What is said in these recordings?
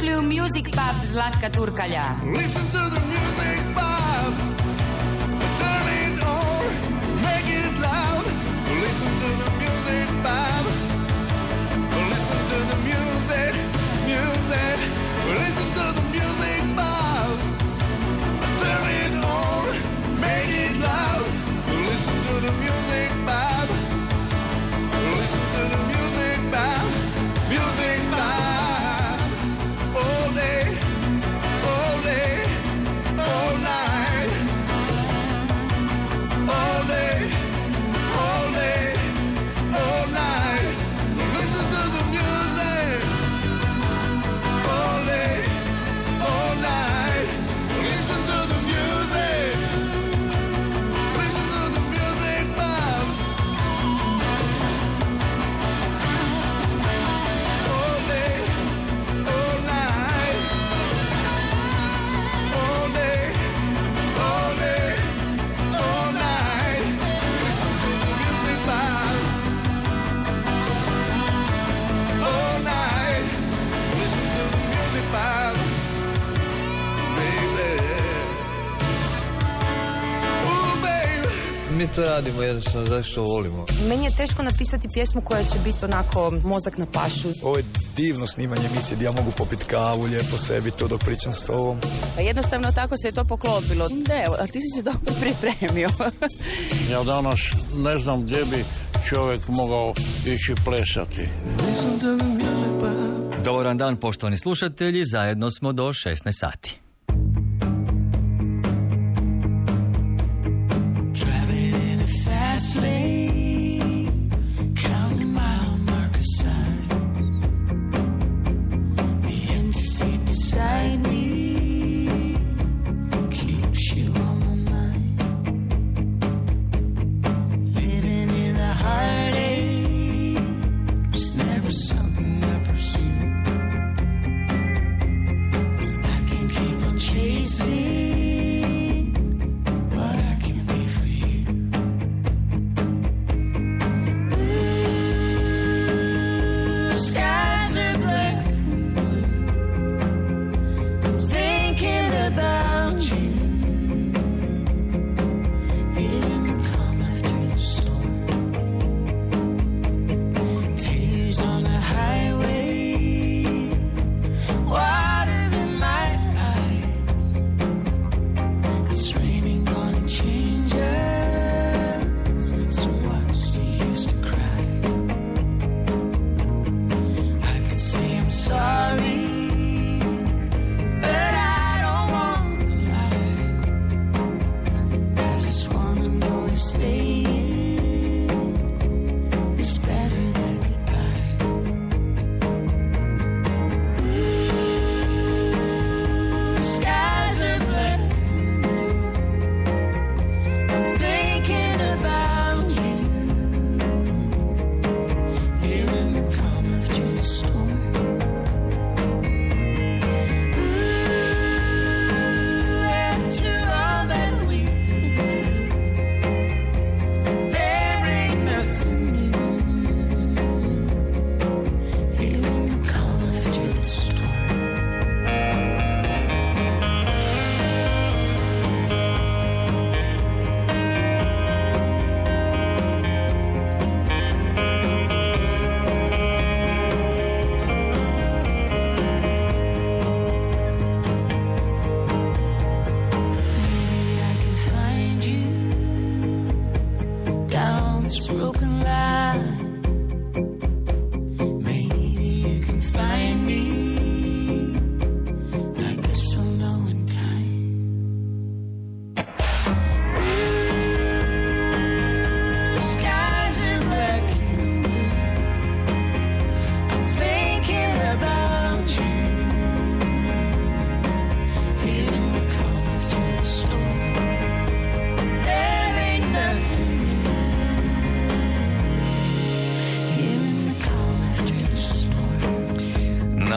Music Pub Zlatka Turkalja. Listen to the music pub. Turn it on, make it loud. Listen to the music pub. to radimo jednostavno, zašto volimo. Meni je teško napisati pjesmu koja će biti onako mozak na pašu. Ovo je divno snimanje emisije gdje ja mogu popiti kavu, lijepo sebi to dok pričam s tobom. Pa jednostavno tako se je to poklopilo. Ne, a ti si se dobro pripremio. ja danas ne znam gdje bi čovjek mogao ići plesati. Dobar dan, poštovani slušatelji, zajedno smo do 16 sati. see.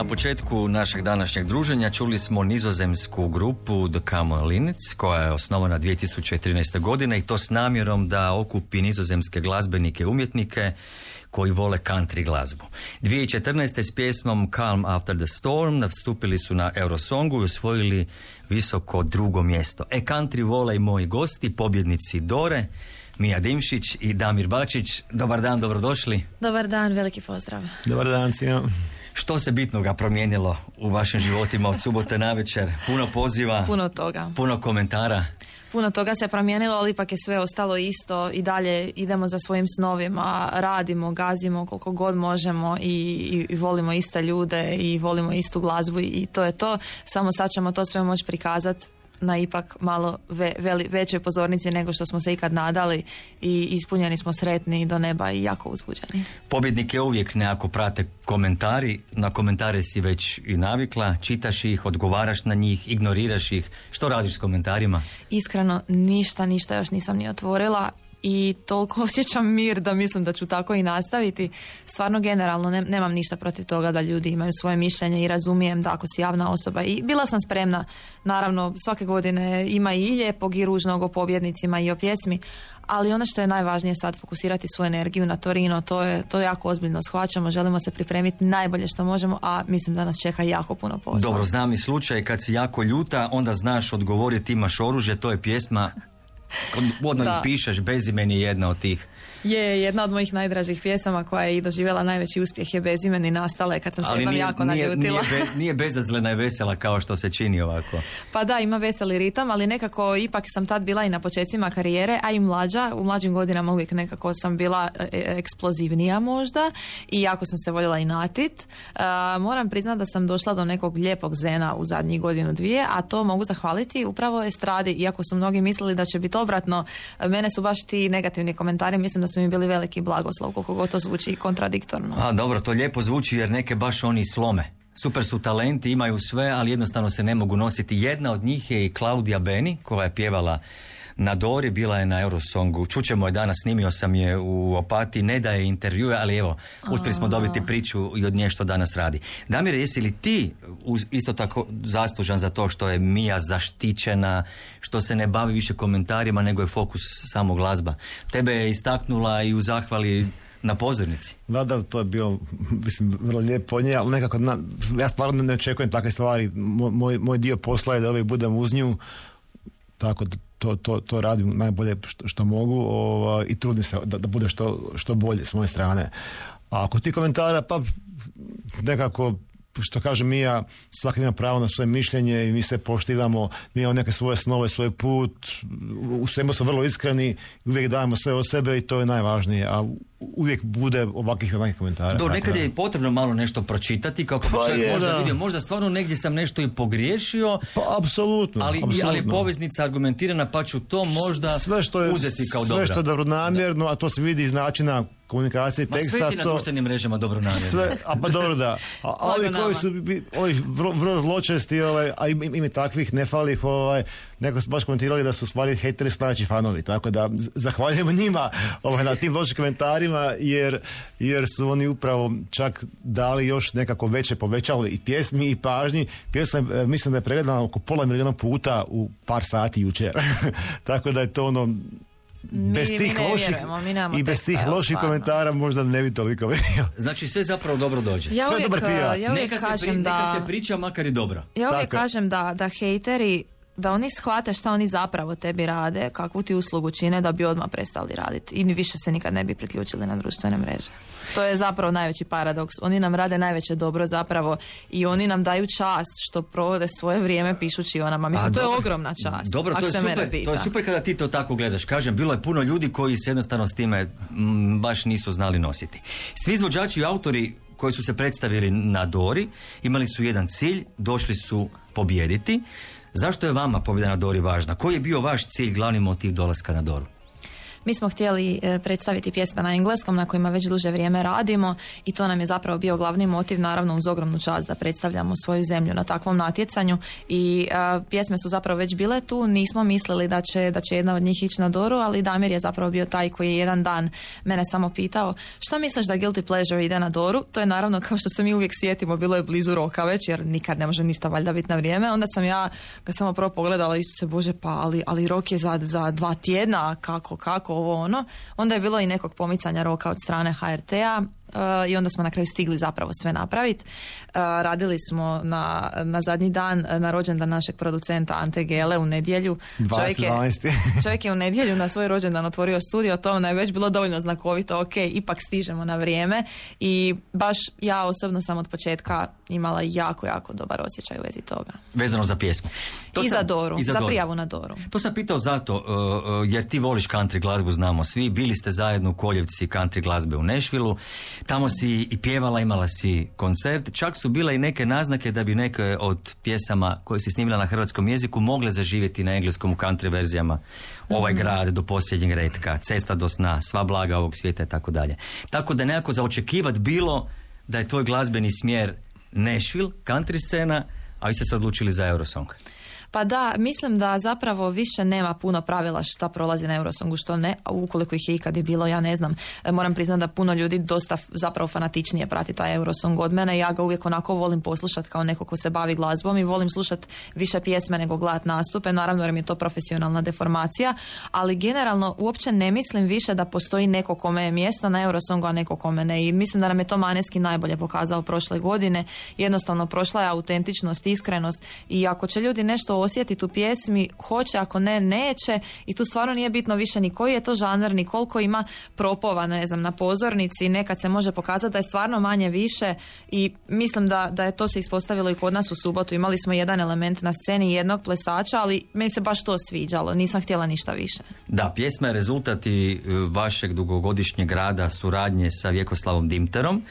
Početku našeg današnjeg druženja čuli smo nizozemsku grupu The Kamerlinec koja je osnovana 2013. godine i to s namjerom da okupi nizozemske glazbenike umjetnike koji vole country glazbu. 2014. s pjesmom Calm After the Storm nastupili su na Eurosongu i osvojili visoko drugo mjesto. E country vole i moji gosti, pobjednici Dore, Mija Dimšić i Damir Bačić. Dobar dan, dobrodošli. Dobar dan, veliki pozdrav. Dobar dan, cijel. Što se bitnoga promijenilo u vašim životima od subote na večer? Puno poziva, Puno toga. puno komentara. Puno toga se promijenilo, ali ipak je sve ostalo isto i dalje idemo za svojim snovima, radimo, gazimo koliko god možemo i, i, i volimo iste ljude i volimo istu glazbu i to je to. Samo sad ćemo to sve moći prikazati na ipak malo ve- veli- većoj pozornici nego što smo se ikad nadali i ispunjeni smo sretni do neba i jako uzbuđeni. Pobjednike uvijek nekako prate komentari, na komentare si već i navikla, čitaš ih, odgovaraš na njih, ignoriraš ih. Što radiš s komentarima? Iskreno, ništa, ništa još nisam ni otvorila i toliko osjećam mir da mislim da ću tako i nastaviti. Stvarno generalno ne- nemam ništa protiv toga da ljudi imaju svoje mišljenje i razumijem da ako si javna osoba i bila sam spremna, naravno svake godine ima i lijepog i ružnog o pobjednicima i o pjesmi, ali ono što je najvažnije sad fokusirati svoju energiju na Torino, to je, to jako ozbiljno shvaćamo, želimo se pripremiti najbolje što možemo, a mislim da nas čeka jako puno posla. Dobro, znam i slučaj kad si jako ljuta, onda znaš odgovoriti imaš oružje, to je pjesma Odmah pišeš, bezimeni je jedna od tih. Je, jedna od mojih najdražih pjesama koja je i doživjela najveći uspjeh je bezimeni nastala je kad sam se jednom jako nije, naljutila. nije, be- nije bezazlena i vesela kao što se čini ovako. Pa da, ima veseli ritam, ali nekako ipak sam tad bila i na počecima karijere, a i mlađa. U mlađim godinama uvijek nekako sam bila e, e, eksplozivnija možda i jako sam se voljela i natit. A, moram priznati da sam došla do nekog lijepog zena u zadnjih godinu dvije, a to mogu zahvaliti upravo estradi, iako su mnogi mislili da će biti obratno. Mene su baš ti negativni komentari, mislim da su mi bili veliki blagoslov, koliko god to zvuči kontradiktorno. A dobro, to lijepo zvuči jer neke baš oni slome. Super su talenti, imaju sve, ali jednostavno se ne mogu nositi. Jedna od njih je i Claudia Beni, koja je pjevala na Dori, bila je na Eurosongu. Čućemo je danas, snimio sam je u Opati, ne daje intervjue, ali evo, uspjeli smo dobiti priču i od nje što danas radi. Damire, jesi li ti isto tako zaslužan za to što je Mija zaštićena, što se ne bavi više komentarima, nego je fokus samo glazba? Tebe je istaknula i u zahvali na pozornici. Da, da, to je bio, mislim, vrlo lijepo nje, ali nekako, na, ja stvarno ne očekujem takve stvari. Moj, moj, moj dio posla je da uvijek budem uz nju, tako da to, to, to radim najbolje što, što mogu ovaj, i trudim se da, da bude što, što bolje s moje strane. A ako ti komentara, pa nekako što kaže Mija, svaki ima pravo na svoje mišljenje i mi se poštivamo, mi imamo neke svoje snove, svoj put, u svemu smo vrlo iskreni, uvijek dajemo sve od sebe i to je najvažnije, a uvijek bude ovakvih ovakvih komentara. Do, Tako nekad je potrebno malo nešto pročitati kako Pa čovjek je, možda da. vidio, možda stvarno negdje sam nešto i pogriješio, Pa apsolutno, ali, i- ali je apsolutno. poveznica argumentirana pa ću to možda sve što je, uzeti kao sve dobro. što je dobronamjerno, a to se vidi iz načina komunikacije Ma teksta. sve ti na društvenim mrežama dobro namjerno. sve, a pa dobro da. A, ovi koji su ovi vrlo, vrlo zločesti, ovaj, a im, im je takvih nefalih, ovaj, neko su baš komentirali da su stvari hejteri najveći fanovi, tako da z- zahvaljujemo njima ovaj, na tim lošim komentarima, jer, jer su oni upravo čak dali još nekako veće povećalo i pjesmi i pažnji. Pjesma je, mislim da je pregledana oko pola milijuna puta u par sati jučer. tako da je to ono bez mi tih ne loših vjerujemo, mi i bez tih loših stvarno. komentara možda ne bi toliko vidio. Znači sve zapravo dobro dođe. Ja Sve uvijek, dobar PR. ja uvijek neka, se pri- kažem neka da... se priča makar i dobro. Ja uvijek Tako je. kažem da, da hejteri, da oni shvate šta oni zapravo tebi rade, kakvu ti uslugu čine da bi odmah prestali raditi i više se nikad ne bi priključili na društvene mreže. To je zapravo najveći paradoks. Oni nam rade najveće dobro zapravo i oni nam daju čast što provode svoje vrijeme pišući o nama. Mislim, A, to je ogromna čast. Dobro, to je, super, to je super kada ti to tako gledaš. Kažem, bilo je puno ljudi koji se jednostavno s time mm, baš nisu znali nositi. Svi izvođači i autori koji su se predstavili na Dori imali su jedan cilj, došli su pobijediti. Zašto je vama pobjeda na Dori važna? Koji je bio vaš cilj, glavni motiv dolaska na Doru? Mi smo htjeli e, predstaviti pjesme na engleskom na kojima već duže vrijeme radimo i to nam je zapravo bio glavni motiv naravno uz ogromnu čast da predstavljamo svoju zemlju na takvom natjecanju. I e, pjesme su zapravo već bile tu, nismo mislili da će, da će jedna od njih ići na Doru, ali Damir je zapravo bio taj koji je jedan dan mene samo pitao šta misliš da Guilty Pleasure ide na Doru? To je naravno kao što se mi uvijek sjetimo, bilo je blizu roka već jer nikad ne može ništa valjda biti na vrijeme, onda sam ja ga samo prvo pogledala i se bože pa ali, ali rok je za, za dva tjedna, kako, kako ovo ono. Onda je bilo i nekog pomicanja roka od strane HRT-a i onda smo na kraju stigli zapravo sve napraviti. radili smo na, na zadnji dan na rođendan našeg producenta Ante Gele u nedjelju. Čovjek je, 12. čovjek je u nedjelju na svoj rođendan otvorio studio, to nam je već bilo dovoljno znakovito, ok, ipak stižemo na vrijeme i baš ja osobno sam od početka imala jako, jako dobar osjećaj u vezi toga. Vezano za pjesmu. I za sam- Doru, i za Doru. prijavu na Doru. To sam pitao zato, uh, jer ti voliš country glazbu, znamo svi. Bili ste zajedno u koljevci country glazbe u Nešvilu. Tamo si i pjevala, imala si koncert. Čak su bile i neke naznake da bi neke od pjesama koje si snimila na hrvatskom jeziku mogle zaživjeti na engleskom u country verzijama. Ovaj grad do posljednjeg retka, cesta do sna, sva blaga ovog svijeta i tako dalje. Tako da nekako za očekivat bilo da je tvoj glazbeni smjer Nashville, country scena, a vi ste se odlučili za Eurosong. Pa da, mislim da zapravo više nema puno pravila šta prolazi na Eurosongu, što ne, a ukoliko ih je ikad i bilo, ja ne znam. E, Moram priznati da puno ljudi dosta zapravo fanatičnije prati taj Eurosong od mene. Ja ga uvijek onako volim poslušati kao neko ko se bavi glazbom i volim slušati više pjesme nego gledat nastupe. Naravno jer mi je to profesionalna deformacija, ali generalno uopće ne mislim više da postoji neko kome je mjesto na Eurosongu, a neko kome ne. I mislim da nam je to Maneski najbolje pokazao prošle godine. Jednostavno prošla je autentičnost, iskrenost i ako će ljudi nešto osjetiti u pjesmi, hoće, ako ne, neće i tu stvarno nije bitno više ni koji je to žanr, ni koliko ima propova, ne znam, na pozornici, nekad se može pokazati da je stvarno manje više i mislim da, da je to se ispostavilo i kod nas u subotu. Imali smo jedan element na sceni jednog plesača, ali meni se baš to sviđalo, nisam htjela ništa više. Da, pjesma je rezultat i e, vašeg dugogodišnjeg rada, suradnje sa Vjekoslavom Dimterom.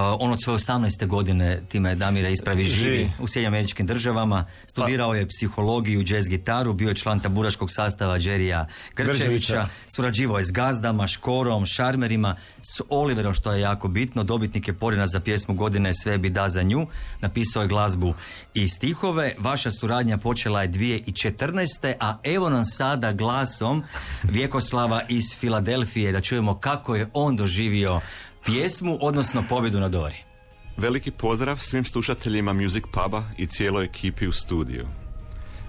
Uh, on od svoje 18. godine, time Damira ispravi, živi Živi. u Sjedinjenim američkim državama. Studirao je psihologiju, jazz gitaru, bio je član taburaškog sastava Đerija Grčevića, Grčevića. surađivao je s gazdama, škorom, šarmerima, s Oliverom, što je jako bitno. Dobitnik je porina za pjesmu godine Sve bi da za nju. Napisao je glazbu i stihove. Vaša suradnja počela je 2014. A evo nam sada glasom Vjekoslava iz Filadelfije da čujemo kako je on doživio pjesmu, odnosno pobjedu na Dori. Veliki pozdrav svim slušateljima Music Puba i cijeloj ekipi u studiju.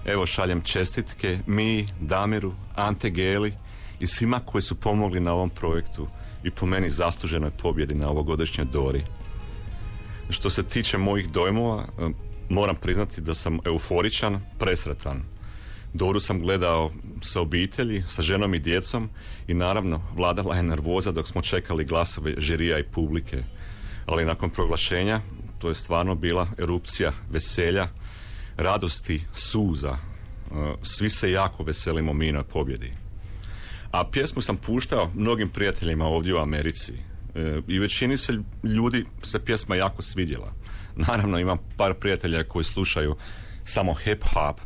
Evo šaljem čestitke mi, Damiru, Ante Geli i svima koji su pomogli na ovom projektu i po meni zasluženoj pobjedi na ovogodišnjoj Dori. Što se tiče mojih dojmova, eh, moram priznati da sam euforičan, presretan. Doru sam gledao sa obitelji, sa ženom i djecom i naravno vladala je nervoza dok smo čekali glasove žirija i publike. Ali nakon proglašenja to je stvarno bila erupcija veselja, radosti, suza. E, Svi se jako veselimo minoj pobjedi. A pjesmu sam puštao mnogim prijateljima ovdje u Americi. E, I većini se ljudi se pjesma jako svidjela. Naravno imam par prijatelja koji slušaju samo hip hop,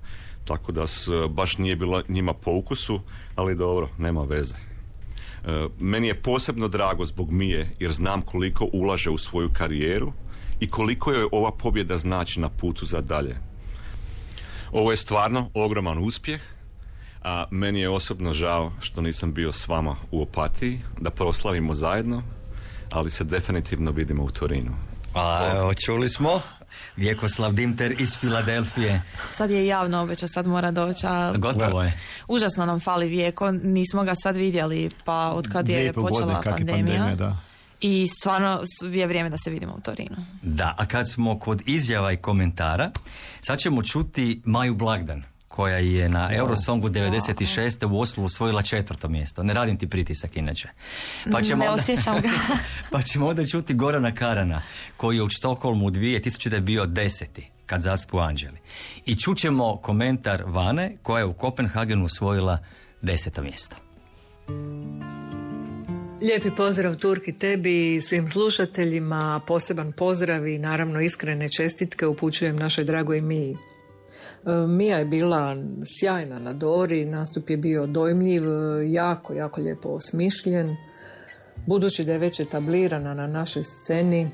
tako da s, baš nije bilo njima po ukusu, ali dobro, nema veze. E, Meni je posebno drago zbog Mije jer znam koliko ulaže u svoju karijeru i koliko joj ova pobjeda znači na putu za dalje. Ovo je stvarno ogroman uspjeh, a meni je osobno žao što nisam bio s vama u Opatiji, da proslavimo zajedno, ali se definitivno vidimo u Torinu. A, čuli smo. Vjekoslav Dimter iz Filadelfije. Sad je javno obećao, sad mora doći, a Gotovo je. užasno nam fali vijeko, nismo ga sad vidjeli, pa od kad je godine počela je pandemija. pandemija, da. I stvarno je vrijeme da se vidimo u Torinu. Da, a kad smo kod izjava i komentara, sad ćemo čuti Maju Blagdan, koja je na Eurosongu 96. u Oslu osvojila četvrto mjesto. Ne radim ti pritisak inače. Pa Ne onda- osjećam ga. pa ćemo onda čuti Gorana Karana, koji je u Štokholmu 2000. bio deseti kad zaspu Anđeli. I čućemo komentar Vane, koja je u Kopenhagenu osvojila deseto mjesto. Lijepi pozdrav Turki tebi i svim slušateljima, poseban pozdrav i naravno iskrene čestitke upućujem našoj dragoj Miji. E, Mija je bila sjajna na Dori, nastup je bio dojmljiv, e, jako, jako lijepo osmišljen. Budući da je već etablirana na našoj sceni,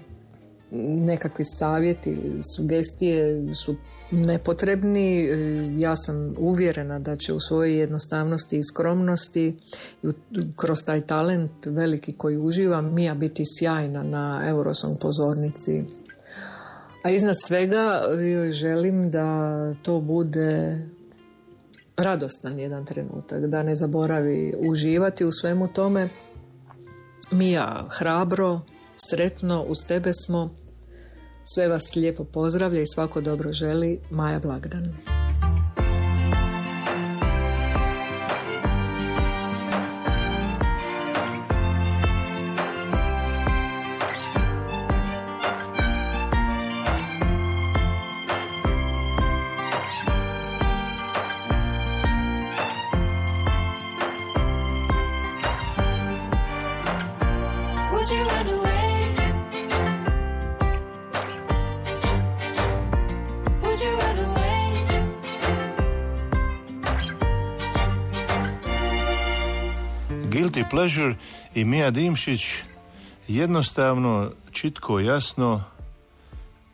nekakvi savjeti ili sugestije su nepotrebni. E, Ja sam uvjerena da će u svojoj jednostavnosti i skromnosti kroz taj talent veliki koji uživa Mija biti sjajna na Eurosong pozornici. A iznad svega joj želim da to bude radostan jedan trenutak, da ne zaboravi uživati u svemu tome. Mija, hrabro, sretno, uz tebe smo. Sve vas lijepo pozdravlja i svako dobro želi. Maja Blagdan. Pleasure i Mija Dimšić jednostavno, čitko, jasno,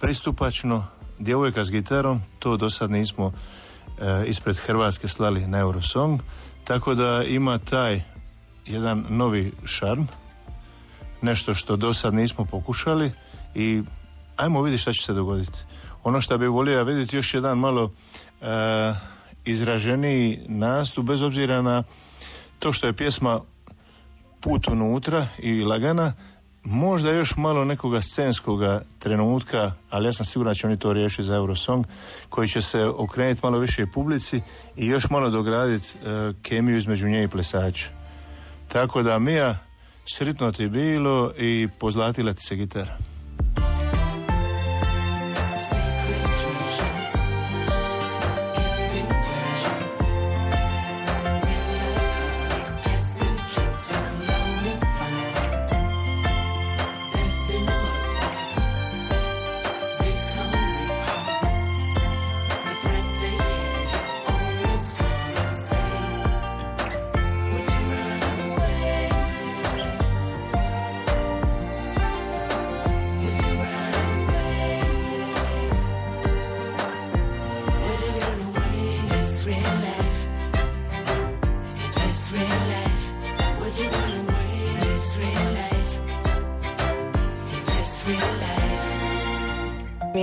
pristupačno, djevojka s gitarom, to do sad nismo e, ispred Hrvatske slali na Eurosong, tako da ima taj jedan novi šarm, nešto što do sad nismo pokušali i ajmo vidjeti šta će se dogoditi. Ono što bi volio vidjeti još jedan malo e, izraženiji nastup, bez obzira na to što je pjesma put unutra i lagana, možda još malo nekoga scenskoga trenutka, ali ja sam siguran da će oni to riješiti za Eurosong, koji će se okrenuti malo više publici i još malo dograditi e, kemiju između nje i plesača. Tako da, Mija, sretno ti bilo i pozlatila ti se gitara.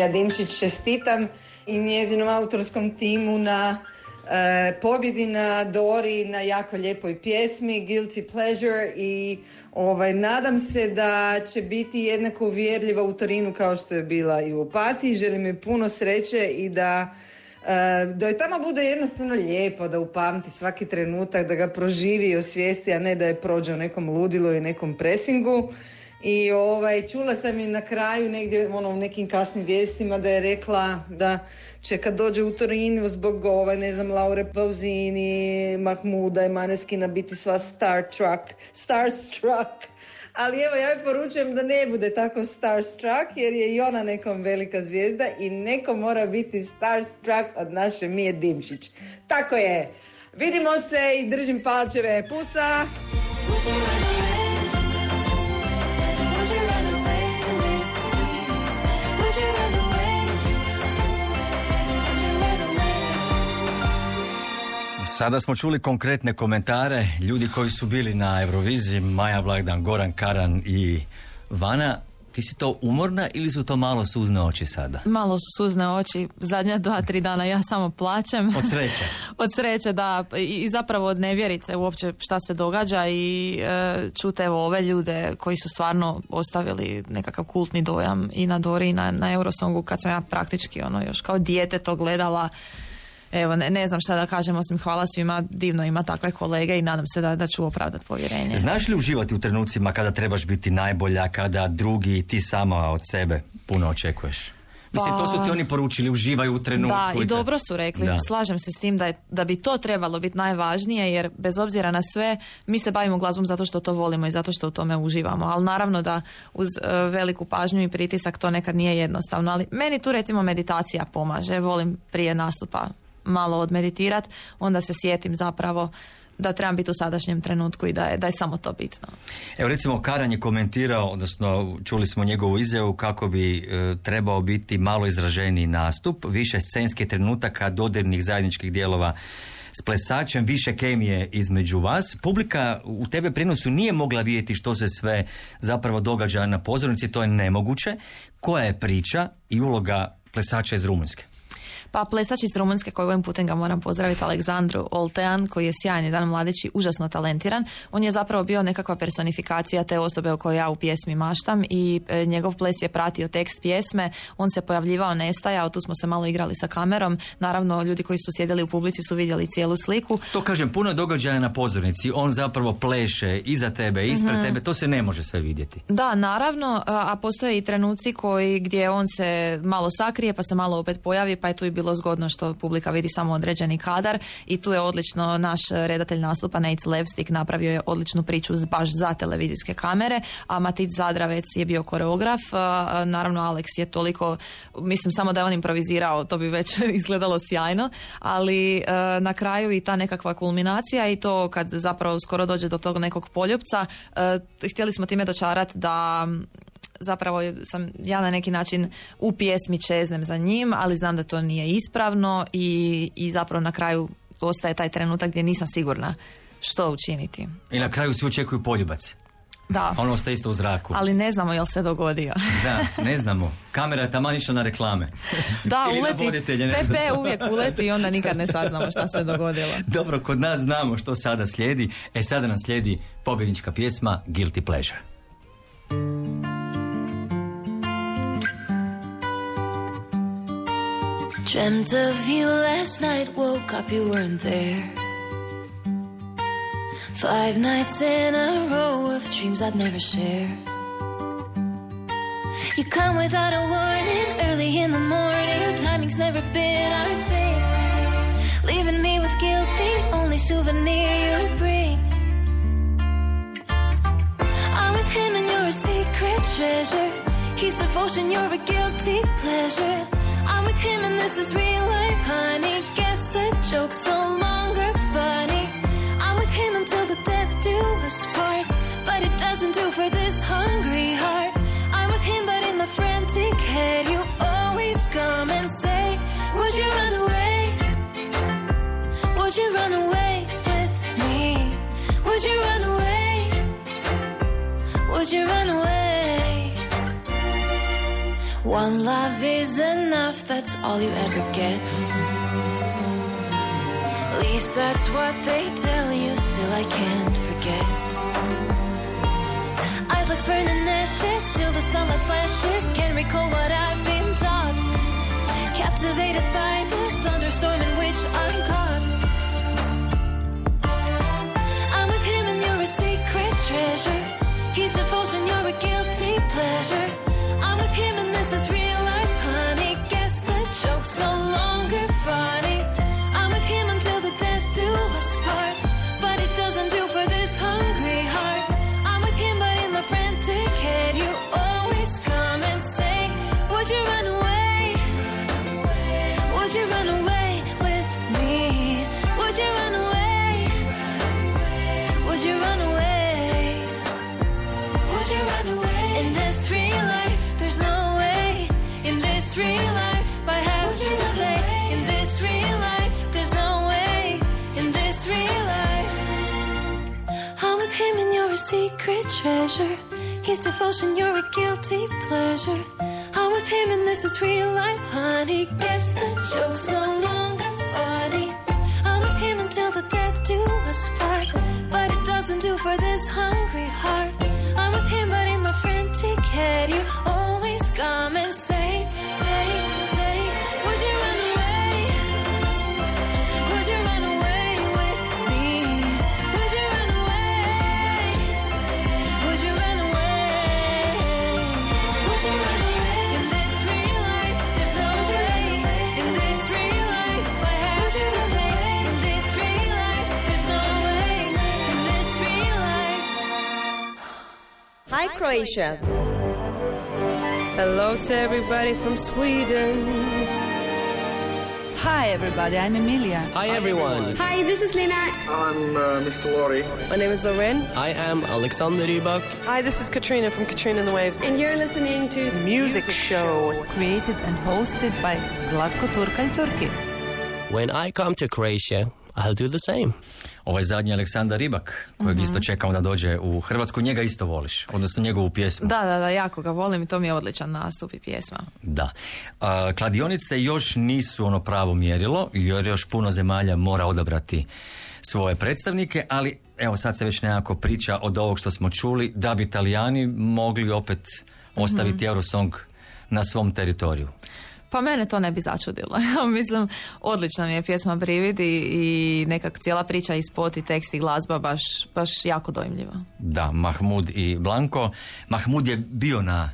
Mija Dimšić čestitam i njezinom autorskom timu na e, pobjedi na Dori na jako lijepoj pjesmi Guilty Pleasure i ovaj, nadam se da će biti jednako uvjerljiva u Torinu kao što je bila i u Opatiji. Želim joj puno sreće i da e, da joj tamo bude jednostavno lijepo, da upamti svaki trenutak, da ga proživi i osvijesti, a ne da je prođe u nekom ludilu i nekom presingu. I ovaj, čula sam i na kraju negdje ono, u nekim kasnim vijestima da je rekla da će kad dođe u Torinu zbog ovaj, ne znam, Laure Pausini, Mahmuda i Maneskina biti sva star truck, starstruck. Ali evo, ja joj poručujem da ne bude tako starstruck jer je i ona nekom velika zvijezda i neko mora biti starstruck od naše Mije Dimšić. Tako je. Vidimo se i držim palčeve. Pusa! Sada smo čuli konkretne komentare ljudi koji su bili na Euroviziji, Maja Blagdan, Goran Karan i Vana. Ti si to umorna ili su to malo suzne oči sada? Malo su suzne oči, zadnja dva, tri dana ja samo plaćem. Od sreće. od sreće, da. I, zapravo od nevjerice uopće šta se događa i e, čute evo ove ljude koji su stvarno ostavili nekakav kultni dojam i na Dori i na, na Eurosongu kad sam ja praktički ono još kao dijete to gledala. Evo, ne, ne znam šta da kažem, osim hvala svima, divno ima takve kolege i nadam se da, da ću opravdati povjerenje. Znaš li uživati u trenucima kada trebaš biti najbolja, kada drugi i ti sama od sebe puno očekuješ? Mislim, to su ti oni poručili, uživaju u trenutku. Da, i dobro su rekli. Da. Slažem se s tim da, je, da bi to trebalo biti najvažnije, jer bez obzira na sve, mi se bavimo glazbom zato što to volimo i zato što u tome uživamo. Ali naravno da uz e, veliku pažnju i pritisak to nekad nije jednostavno. Ali meni tu recimo meditacija pomaže. Volim prije nastupa malo odmeditirat, onda se sjetim zapravo da trebam biti u sadašnjem trenutku i da je, da je samo to bitno. Evo recimo Karan je komentirao, odnosno čuli smo njegovu izjavu kako bi e, trebao biti malo izraženiji nastup, više scenskih trenutaka, dodirnih zajedničkih dijelova s plesačem, više kemije između vas. Publika u tebe prenosu nije mogla vidjeti što se sve zapravo događa na pozornici, to je nemoguće. Koja je priča i uloga plesača iz Rumunjske? Pa plesač iz Rumunjske koji ovim putem ga moram pozdraviti, Aleksandru Oltean, koji je sjajan jedan mladić i užasno talentiran. On je zapravo bio nekakva personifikacija te osobe o kojoj ja u pjesmi maštam i e, njegov ples je pratio tekst pjesme. On se pojavljivao, nestajao, tu smo se malo igrali sa kamerom. Naravno, ljudi koji su sjedili u publici su vidjeli cijelu sliku. To kažem, puno događaja na pozornici. On zapravo pleše iza tebe, ispred Mhm. tebe. To se ne može sve vidjeti. Da, naravno, a a postoje i trenuci koji gdje on se malo sakrije pa se malo opet pojavi pa je tu i bilo zgodno što publika vidi samo određeni kadar i tu je odlično naš redatelj nastupa Nate Levstik napravio je odličnu priču baš za televizijske kamere, a Matic Zadravec je bio koreograf, naravno Alex je toliko, mislim samo da je on improvizirao, to bi već izgledalo sjajno, ali e, na kraju i ta nekakva kulminacija i to kad zapravo skoro dođe do tog nekog poljupca, e, htjeli smo time dočarati da zapravo sam ja na neki način u pjesmi čeznem za njim, ali znam da to nije ispravno i, i zapravo na kraju ostaje taj trenutak gdje nisam sigurna što učiniti. I na kraju svi očekuju poljubac. Da, On ostaje isto u zraku. ali ne znamo jel se dogodio. Da, ne znamo. Kamera je taman išla na reklame. Da, Ili uleti. PP uvijek uleti i onda nikad ne saznamo šta se dogodilo. Dobro, kod nas znamo što sada slijedi. E sada nam slijedi pobjednička pjesma Guilty Pleasure. Dreamt of you last night, woke up, you weren't there. Five nights in a row of dreams I'd never share. You come without a warning, early in the morning. Timing's never been our thing. Leaving me with guilt, the only souvenir you bring. I'm with him and you're a secret treasure. He's devotion, you're a guilty pleasure. With him and this is real life, honey. Guess the joke's no longer funny. I'm with him until the death do us part. But it doesn't do for this hungry heart. I'm with him, but in the frantic head, you always come and say, Would you run away? Would you run away with me? Would you run away? Would you run away? One love is enough, that's all you ever get. At least that's what they tell you, still I can't forget. Eyes like burning ashes, till the sunlight flashes. Can't recall what I've been taught. Captivated by the thunderstorm in which I'm caught. I'm with him and you're a secret treasure. He's devotion, you're a guilty pleasure. His devotion, you're a guilty pleasure. I'm with him and this is real life, honey. Guess the joke's no longer Croatia. Hello to everybody from Sweden. Hi everybody, I'm Emilia. Hi everyone. Hi, this is Lena. I'm uh, Mr. Lorry. My name is Loren. I am Alexander Rybak. Hi, this is Katrina from Katrina and the Waves. And you're listening to Music Show. Created and hosted by Zlatko Turkalj Turki. When I come to Croatia, I'll do the same. Ovaj zadnji Aleksandar Ribak, kojeg Mhm. isto čekamo da dođe u Hrvatsku, njega isto voliš, odnosno njegovu pjesmu. Da, da, da, jako ga volim i to mi je odličan nastup i pjesma. Da. A, kladionice još nisu ono pravo mjerilo, jer još puno zemalja mora odabrati svoje predstavnike, ali evo sad se već nekako priča od ovog što smo čuli, da bi Italijani mogli opet ostaviti Mhm. Eurosong na svom teritoriju. Pa mene to ne bi začudilo. Mislim, odlična mi je pjesma Brivid i, i nekak cijela priča i spot i tekst i glazba baš, baš jako dojmljiva. Da, Mahmud i Blanko. Mahmud je bio na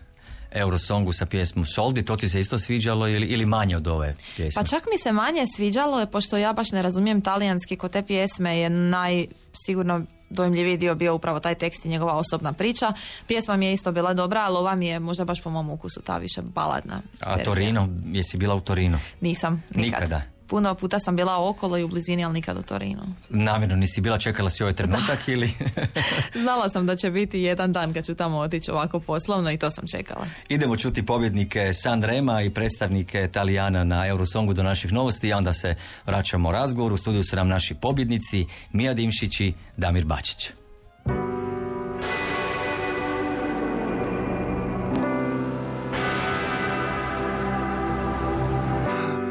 Eurosongu sa pjesmom Soldi, to ti se isto sviđalo ili, ili manje od ove pjesme? Pa čak mi se manje sviđalo, pošto ja baš ne razumijem talijanski, kod te pjesme je naj, sigurno dojmljiviji dio bio upravo taj tekst i njegova osobna priča. Pjesma mi je isto bila dobra, ali ova mi je možda baš po mom ukusu ta više baladna. A verzija. Torino, jesi bila u Torino? Nisam, nikad. Nikada. Puno puta sam bila okolo i u blizini, ali nikad u Torinu. Namjerno nisi bila, čekala si ovaj trenutak ili... Znala sam da će biti jedan dan kad ću tamo otići ovako poslovno i to sam čekala. Idemo čuti pobjednike San Rema i predstavnike Italijana na Eurosongu do naših novosti, a onda se vraćamo razgovoru. U studiju su nam naši pobjednici Mija Dimšić i Damir Bačić.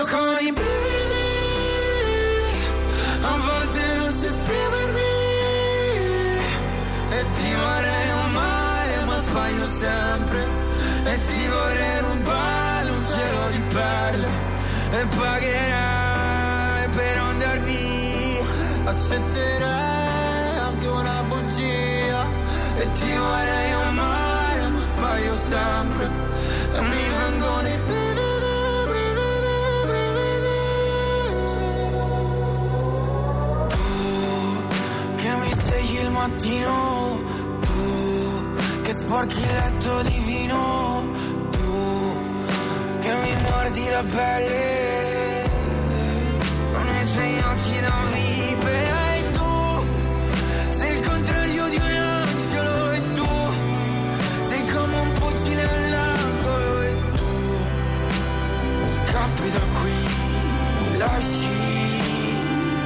Noto come i brividi A volte non so esprimermi. E ti vorrei amare ma sbaglio sempre. E ti vorrei rubare un cielo di perle. E pagherai per andar via Accetterei anche una bugia. E ti vorrei amare ma sbaglio sempre mattino, tu che sporchi il letto di vino, tu che mi mordi la pelle con i tuoi occhi da vipera e tu sei il contrario di un angelo e tu sei come un pugile all'angolo e tu scappi da qui, lasci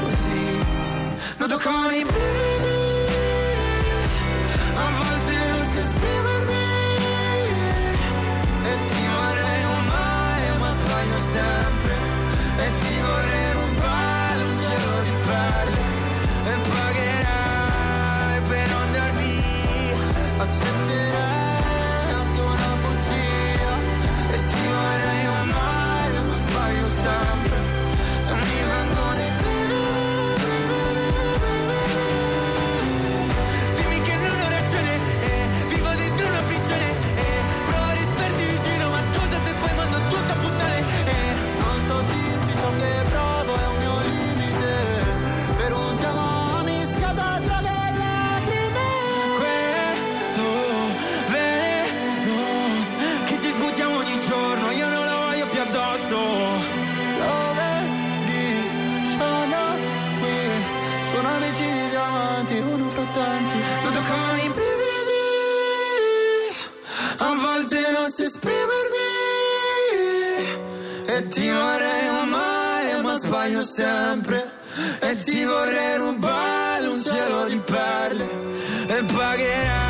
così. Noto come i brividi volte non so esprimermi. E ti vorrei amare, ma sbaglio sempre. E ti vorrei rubare un cielo di perle. E pagherai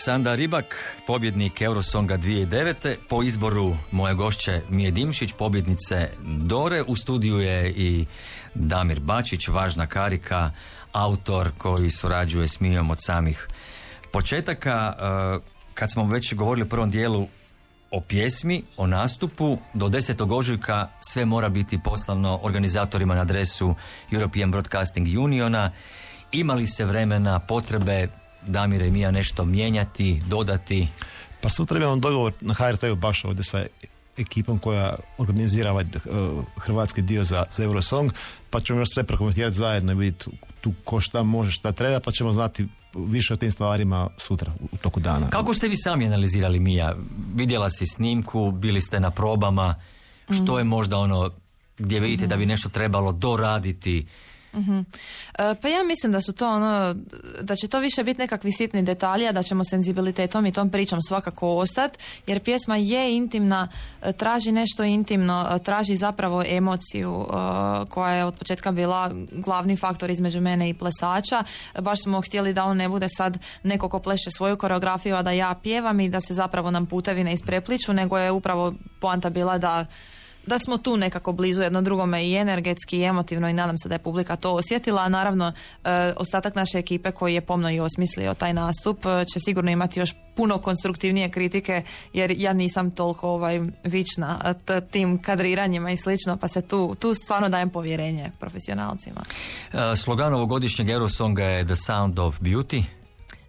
Aleksandar Ribak, pobjednik Eurosonga 2009. Po izboru moje gošće Mije Dimšić, pobjednice Dore. U studiju je i Damir Bačić, važna karika, autor koji surađuje s Mijom od samih početaka. E, Kad smo već govorili u prvom dijelu o pjesmi, o nastupu, do 10. ožujka sve mora biti poslano organizatorima na adresu European Broadcasting Uniona. Ima li se vremena, potrebe, Damire i Mija nešto mijenjati, dodati? Pa sutra imamo dogovor na HRT-u baš ovdje sa ekipom koja organizira ovaj eh, hrvatski dio za, za Eurosong, pa ćemo još sve prokomentirati zajedno i vidjeti tu ko šta može, šta treba, pa ćemo znati više o tim stvarima sutra u toku dana. Kako ste vi sami analizirali Mija? Vidjela si snimku, bili ste na probama, što je možda ono gdje vidite da bi nešto trebalo doraditi? E, Pa ja mislim da su to ono, da će to više biti nekakvi sitni detalji, a da ćemo senzibilitetom i tom pričom svakako ostati, jer pjesma je intimna, e, traži nešto intimno, e, traži zapravo emociju koja je od početka bila glavni faktor između mene i plesača. Baš smo htjeli da on ne bude sad neko ko pleše svoju koreografiju, a da ja pjevam i da se zapravo nam putevi ne isprepliču, nego je upravo poanta bila da da smo tu nekako blizu jedno drugome i energetski i emotivno i nadam se da je publika to osjetila. A naravno, e, ostatak naše ekipe koji je pomno i osmislio taj nastup e, će sigurno imati još puno konstruktivnije kritike jer ja nisam toliko ovaj, vična e, t- tim kadriranjima i slično pa se tu, tu stvarno dajem povjerenje profesionalcima. E, Slogan ovogodišnjeg Eurosonga je The Sound of Beauty.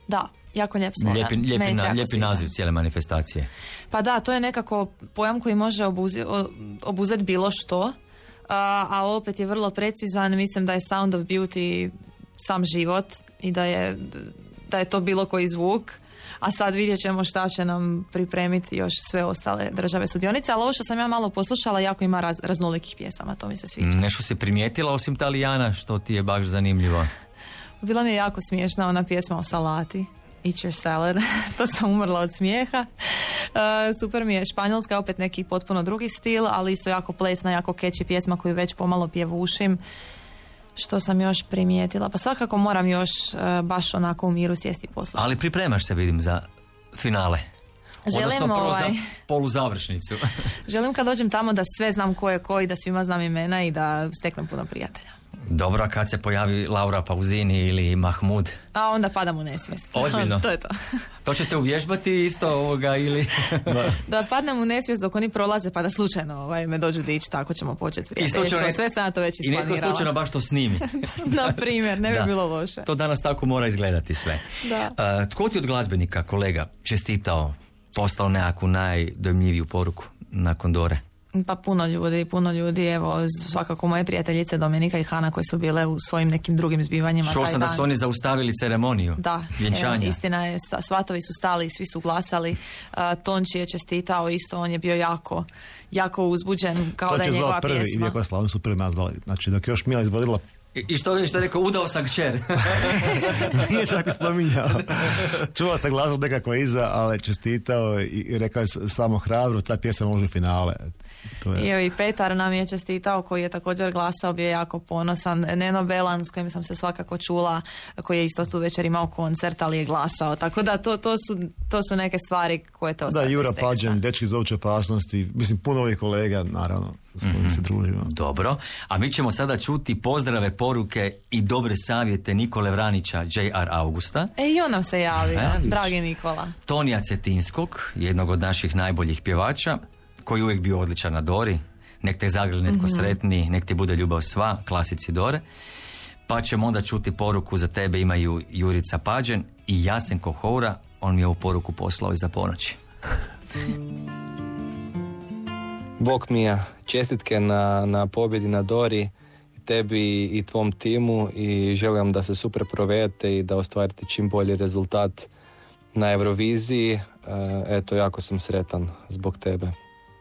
Da, jako lijep slogan. Lijepi, lijepi, na- lijepi naziv cijele manifestacije. Pa da, to je nekako pojam koji može obuzi, obuzeti bilo što, a, a opet je vrlo precizan. Mislim da je Sound of Beauty sam život i da je, da je to bilo koji zvuk. A sad vidjet ćemo šta će nam pripremiti još sve ostale države sudionice. Ali ovo što sam ja malo poslušala, jako ima raz, raznolikih pjesama, to mi se sviđa. Nešto si primijetila osim Talijana, što ti je baš zanimljivo? Bila mi je jako smiješna ona pjesma o salati. Eat your salad. to sam umrla od smijeha. E, super mi je španjolska, opet neki potpuno drugi stil, ali isto jako plesna, jako catchy pjesma koju već pomalo pjevušim. Što sam još primijetila? Pa svakako moram još e, baš onako u miru sjesti poslušati. Ali pripremaš se, vidim, za finale. Želim Odnosno prvo za ovaj- poluzavršnicu. Želim kad dođem tamo da sve znam ko je ko i da svima znam imena i da steknem puno prijatelja. Dobro, kad se pojavi Laura Pauzini ili Mahmud, A onda padam u nesvijest. Ozbiljno? to je to. to ćete uvježbati isto ovoga ili... Da padnem u nesvijest dok oni prolaze pa da slučajno ovaj, me dođu dići, tako ćemo početi prijateljstvo. slučajno- Sve sam to već I netko slučajno baš to snimi. Na primjer, ne bi Da. bilo loše. To danas tako mora izgledati sve. Da. E, tko ti od glazbenika, kolega, čestitao, postao nekakvu najdojmljiviju poruku nakon Dore? Pa puno ljudi, puno ljudi, evo svakako moje prijateljice Dominika i Hana koje su bile u svojim nekim drugim zbivanjima Čuo taj sam da su oni zaustavili ceremoniju Da, vjenčanja. evo, istina je, svatovi su stali, svi su glasali. A, Tonči je čestitao isto, on je bio jako, jako uzbuđen, kao to da je njegova prvi, pjesma. iako je Slavon su prvi nazvali. Znači dok je još Mila izvodila I, I što, što je rekao, udao sam kćer. Nije čak ni spominjao. Čuva se glasno nekako iza, ali čestitao i i rekao je samo hrabro, ta pjesma može u finale. To je... I, evo, I Petar nam je čestitao koji je također glasao, bio je jako ponosan. Neno Belan s kojim sam se svakako čula, koji je isto tu večer imao koncert, ali je glasao. Tako da to, to, su, to su neke stvari koje te Da, ostaju Jura. Pađen, dečki iz opće opasnosti, mislim puno ovih kolega, naravno, s kojima se družimo. Dobro, a mi ćemo sada čuti pozdrave, poruke i dobre savjete Nikole Vranića, J.R. Augusta, E, i on nam se javio, Aha, dragi Nikola. Tonija Cetinskog, jednog od naših najboljih pjevača, koji je uvijek bio odličan na Dori, nek te zagrli netko Mhm. sretni, nek ti bude ljubav sva, klasici Dore. Pa ćemo onda čuti poruku za tebe imaju Jurica Pađen i Jasenko Houra, on mi je ovu poruku poslao iza ponoći. Bok Mija, čestitke na, na pobjedi na Dori, tebi i tvom timu i želim da se super provedete i da ostvarite čim bolji rezultat na Euroviziji. E, Eto, jako sam sretan zbog tebe.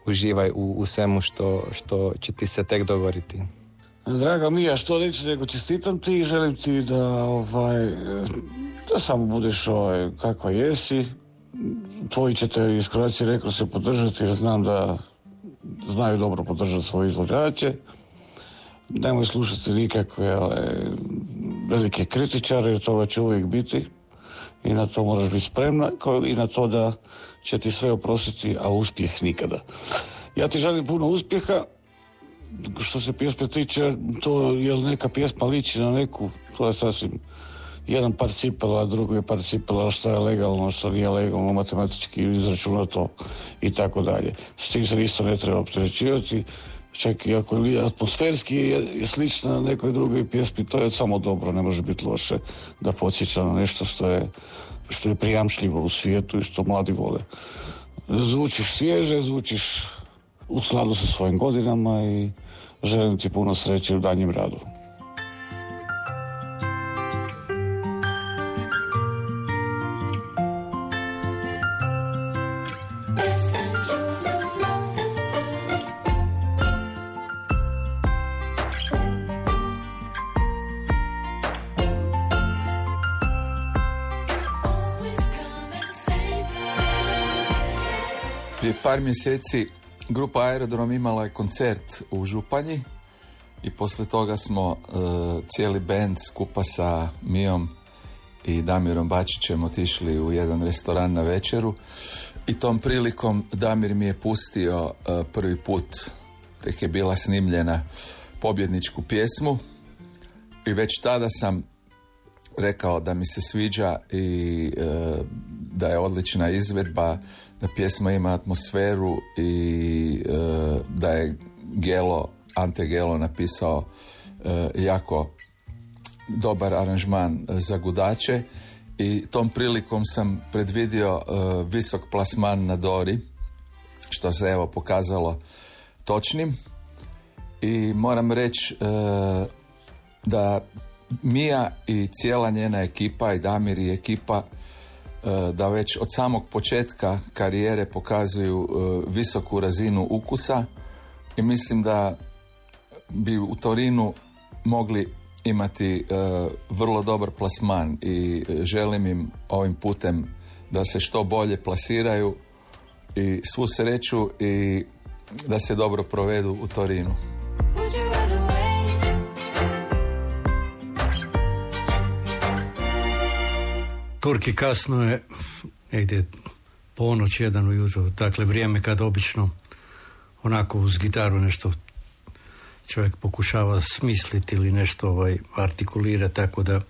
Uživaj u, u svemu što, što će ti se tek dogoditi. Draga Mija, što reći nego čestitam ti i želim ti da, ovaj, da samo budeš ovaj, kakva jesi. Tvoji će te iz Croatia rekao se podržati jer znam da znaju dobro podržati svoje izvođače. Nemoj slušati nikakve ovaj, velike kritičare jer toga će uvijek biti i na to moraš biti spremna i na to da će ti sve oprostiti, a uspjeh nikada. Ja ti želim puno uspjeha, što se pjesme tiče, to je neka pjesma liči na neku, to je sasvim jedan par cipela, drugo je par cipela, što je legalno, što nije legalno, matematički izračunato i tako dalje. S tim se isto ne treba opterećivati, čak i ako je atmosferski je slična nekoj drugoj pjesmi, to je samo dobro, ne može biti loše da podsjeća na nešto što je, što je prijamšljivo u svijetu i što mladi vole. Zvučiš svježe, zvučiš u skladu sa svojim godinama i želim ti puno sreće u danjem radu. Par mjeseci grupa Aerodrom imala je koncert u Županji i poslije toga smo e, cijeli band skupa sa Mijom i Damirom Bačićem otišli u jedan restoran na večeru i tom prilikom Damir mi je pustio e, prvi put tek je bila snimljena pobjedničku pjesmu i već tada sam rekao da mi se sviđa i e, da je odlična izvedba, da pjesma ima atmosferu i e, da je Gelo, Ante Gelo napisao e, jako dobar aranžman za gudače i tom prilikom sam predvidio e, visok plasman na Dori, što se evo pokazalo točnim. I moram reći da Mija i cijela njena ekipa i Damir i ekipa da već od samog početka karijere pokazuju e, visoku razinu ukusa i mislim da bi u Torinu mogli imati e, vrlo dobar plasman i e, želim im ovim putem da se što bolje plasiraju i svu sreću i da se dobro provedu u Torinu. Turki kasno je negdje ponoć, jedan ujutro, dakle vrijeme kad obično onako uz gitaru nešto čovjek pokušava smisliti ili nešto ovaj, artikulirati, tako da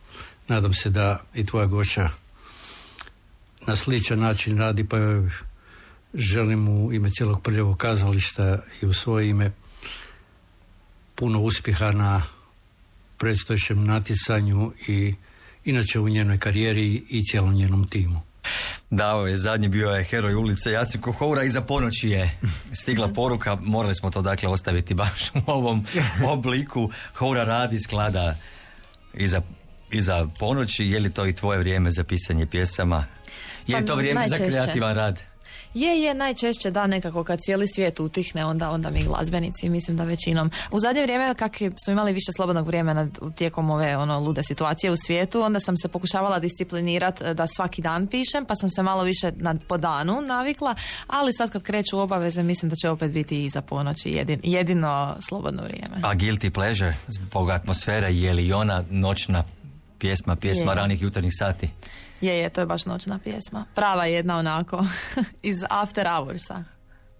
nadam se da i tvoja goća na sličan način radi, pa joj želim u ime cijelog prljavog kazališta i u svoje ime puno uspjeha na predstojećem natjecanju i inače u njenoj karijeri i cijelom njenom timu. Da, ovo je zadnji bio je heroj ulice Jasenko Houra i za ponoći je stigla poruka, morali smo to dakle ostaviti baš u ovom obliku. Houra radi sklada iza, iza ponoći, je li to i tvoje vrijeme za pisanje pjesama? Je li Pa, to vrijeme za najčešće. kreativan rad? Je, je, najčešće da, nekako kad cijeli svijet utihne, onda, onda mi glazbenici, mislim da većinom. U zadnje vrijeme, kak smo imali više slobodnog vremena tijekom ove ono, lude situacije u svijetu, onda sam se pokušavala disciplinirati da svaki dan pišem, pa sam se malo više na, po danu navikla, ali sad kad kreću obaveze, mislim da će opet biti iza ponoći jedin, jedino slobodno vrijeme. A Guilty Pleasure, zbog atmosfere, je li i ona noćna pjesma, pjesma Je. ranih jutarnjih sati? Je, je, to je baš noćna pjesma. Prava jedna onako, iz After Hoursa.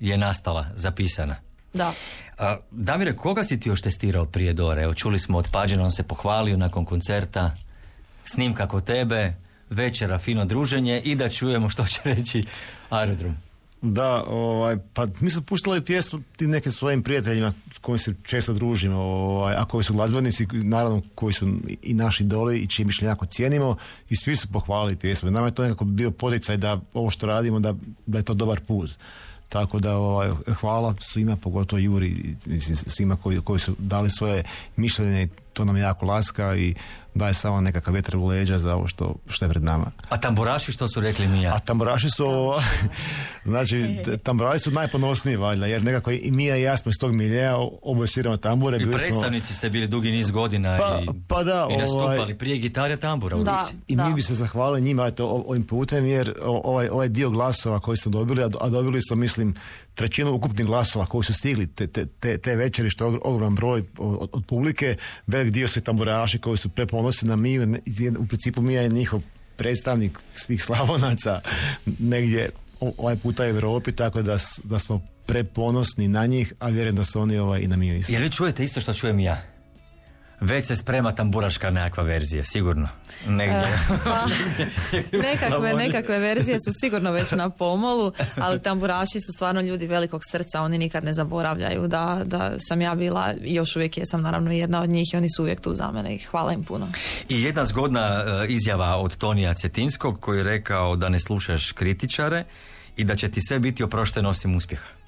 Je nastala, zapisana. Da. A, Damire, koga si ti još testirao prije Dore? Evo, čuli smo od Pađena, on se pohvalio nakon koncerta, snimka kod tebe, večera, fino druženje i da čujemo što će reći Aerodrom. Da, ovaj, pa mi smo puštali pjesmu ti nekim svojim prijateljima s kojim se često družimo, ovaj, a koji su glazbenici, naravno koji su i naši doli i čije mišljenje jako cijenimo i svi su pohvalili pjesmu. Nama je to nekako bio poticaj da ovo što radimo, da, da je to dobar put. Tako da ovaj, hvala svima, pogotovo Juri, mislim, svima koji, koji su dali svoje mišljenje to nam jako laska i daje samo nekakav vjetar u leđa za ovo što, što je pred nama. A tamburaši što su rekli Mija? A tamburaši su, znači, tamburaši su najponosniji valjda, jer nekako i Mija i ja smo iz tog miljeja, oboje sviramo tambure. I bili smo- predstavnici ste bili dugi niz godina Pa- i, pa da, i nastupali ovaj- prije gitare tambura u Da. I mi bi se zahvalili njima eto, o- ovim putem jer o- ovaj, ovaj dio glasova koji smo dobili, a, a dobili smo mislim trećinu ukupnih glasova koji su stigli te, te, te, te večeri što je ogr- ogroman broj od, od publike, velik dio su tamburaši koji su preponosni na ne- u principu Mija je njihov predstavnik svih slavonaca negdje ovaj puta u Europi, tako da, da smo preponosni na njih, a vjerujem da su oni ovaj, i na Miju isto. Jel vi čujete isto što čujem ja? Već se sprema tamburaška nekakva verzija, sigurno. Negdje. Pa, nekakve, nekakve verzije su sigurno već na pomolu, ali tamburaši su stvarno ljudi velikog srca, oni nikad ne zaboravljaju da, da sam ja bila i još uvijek jesam naravno jedna od njih i oni su uvijek tu za mene i hvala im puno. I jedna zgodna e, izjava od Tonija Cetinskog koji je rekao da ne slušaš kritičare i da će ti sve biti oprošteno osim uspjeha.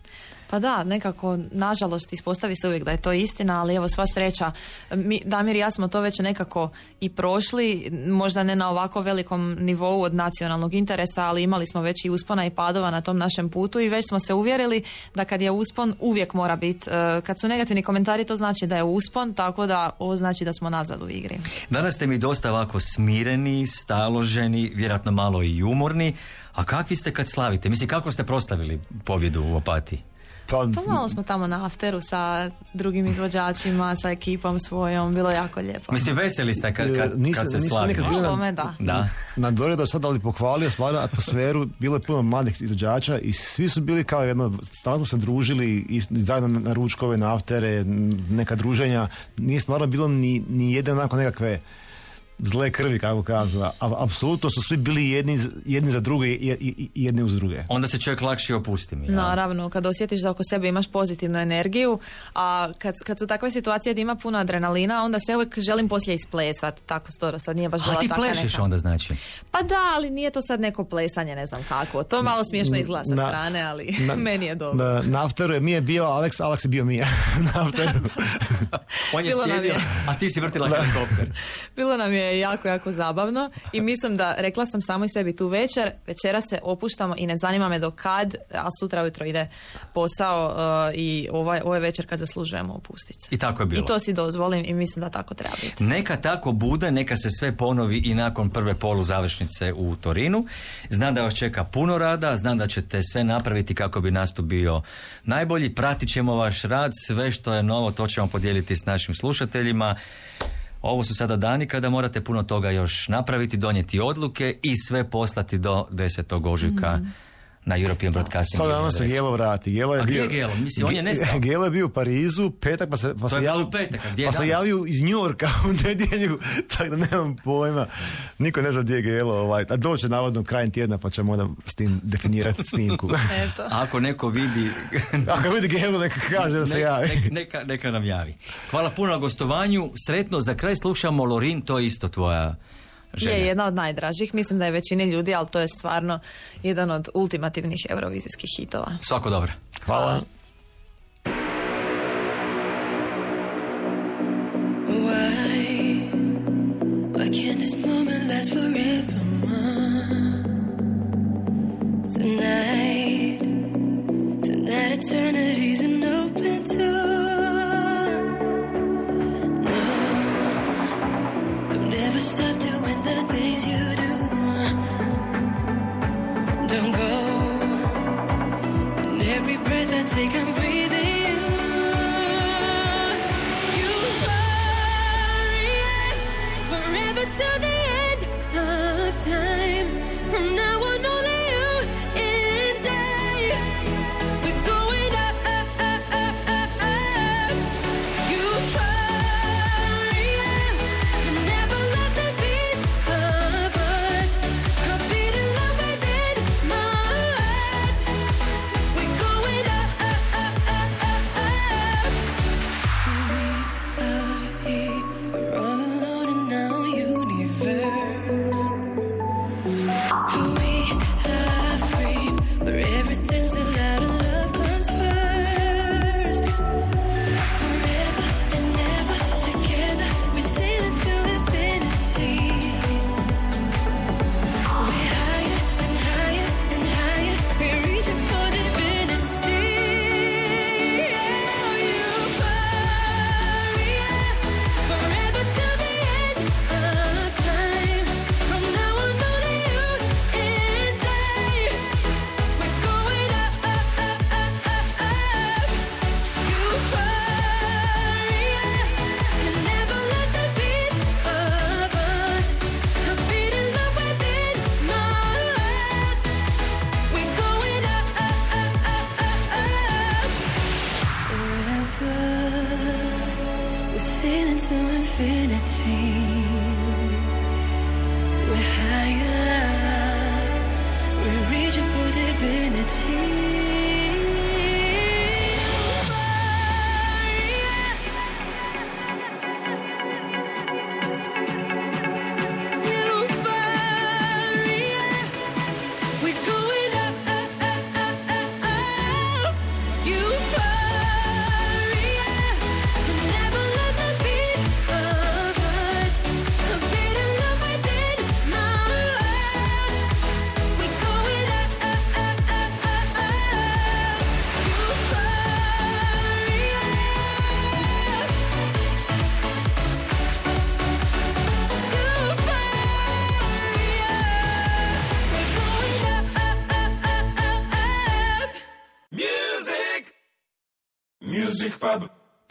Pa da, nekako, nažalost, ispostavi se uvijek da je to istina, ali evo sva sreća, mi, Damir i ja smo to već nekako i prošli, možda ne na ovako velikom nivou od nacionalnog interesa, ali imali smo već i uspona i padova na tom našem putu i već smo se uvjerili da kad je uspon uvijek mora biti, e, kad su negativni komentari to znači da je uspon, tako da ovo znači da smo nazad u igri. Danas ste mi dosta ovako smireni, staloženi, vjerojatno malo i umorni. A kakvi ste kad slavite? Mislim, kako ste proslavili pobjedu u Opatiji? Pa, Pa malo smo tamo na afteru sa drugim izvođačima, sa ekipom svojom, bilo je jako lijepo. Mislim, veseli ste kad, kad, E, nisam- kad se slavi. bili O na- tome da. Da. na Dore do sada ali pohvalio stvarno atmosferu, bilo je puno mladih izvođača i svi su bili kao jedno, stalno smo se družili i zajedno na- ručkove, na aftere, neka druženja, nije stvarno bilo ni, ni jedne onako nekakve zle krvi, kako kažu, a apsolutno su svi bili jedni, jedni za druge i, i- i jedni uz druge. Onda se čovjek lakše opusti. mi, ja. Naravno, kad osjetiš da oko sebe imaš pozitivnu energiju, a kad, kad su takve situacije da ima puno adrenalina, onda se uvijek želim poslije isplesat, tako storo, sad nije baš bila A ti neka. onda znači? Pa da, ali nije to sad neko plesanje, ne znam kako. To malo smiješno izgleda sa Na- strane, ali na- meni je dobro. Na, na afteru je Mija bio Alex, Alex je bio Mija. na afteru. On je sjedio, je. a ti si vrtila helikopter. Bilo nam je jako, jako zabavno i mislim da, rekla sam samo i sebi tu večer, večera se opuštamo i ne zanima me do kad, a sutra ujutro ide posao uh, i ovaj, ovaj večer kad zaslužujemo opustiti se. I tako je bilo. I to si dozvolim i mislim da tako treba biti. Neka tako bude, neka se sve ponovi i nakon prve polu završnice u Torinu. Znam da vas čeka puno rada, znam da ćete sve napraviti kako bi nastup bio najbolji. Pratit ćemo vaš rad, sve što je novo, to ćemo podijeliti s našim slušateljima. Ovo su sada dani kada morate puno toga još napraviti, donijeti odluke i sve poslati do 10. ožujka na European Broadcasting. Sad danas se. Gelo vrati. Gelo je A gdje bio, je Gelo? Mislim, on je nestao. Gelo je bio u Parizu, petak, pa se, pa To se je bilo javio, u petak, a gdje je pa se javio iz Njorka u nedjelju, tako da nemam pojma. Niko ne zna gdje je Gelo, ovaj, a doće navodno krajem tjedna, pa ćemo onda s tim definirati snimku. Eto. Ako neko vidi Ako vidi Gelo, neka kaže da se Neka- javi. neka- neka, neka nam javi. Hvala puno na gostovanju. Sretno, za kraj slušamo Lorin, to je isto tvoja želja. Je jedna od najdražih, mislim da je većini ljudi, ali to je stvarno jedan od ultimativnih eurovizijskih hitova. Svako dobro. Hvala. Why?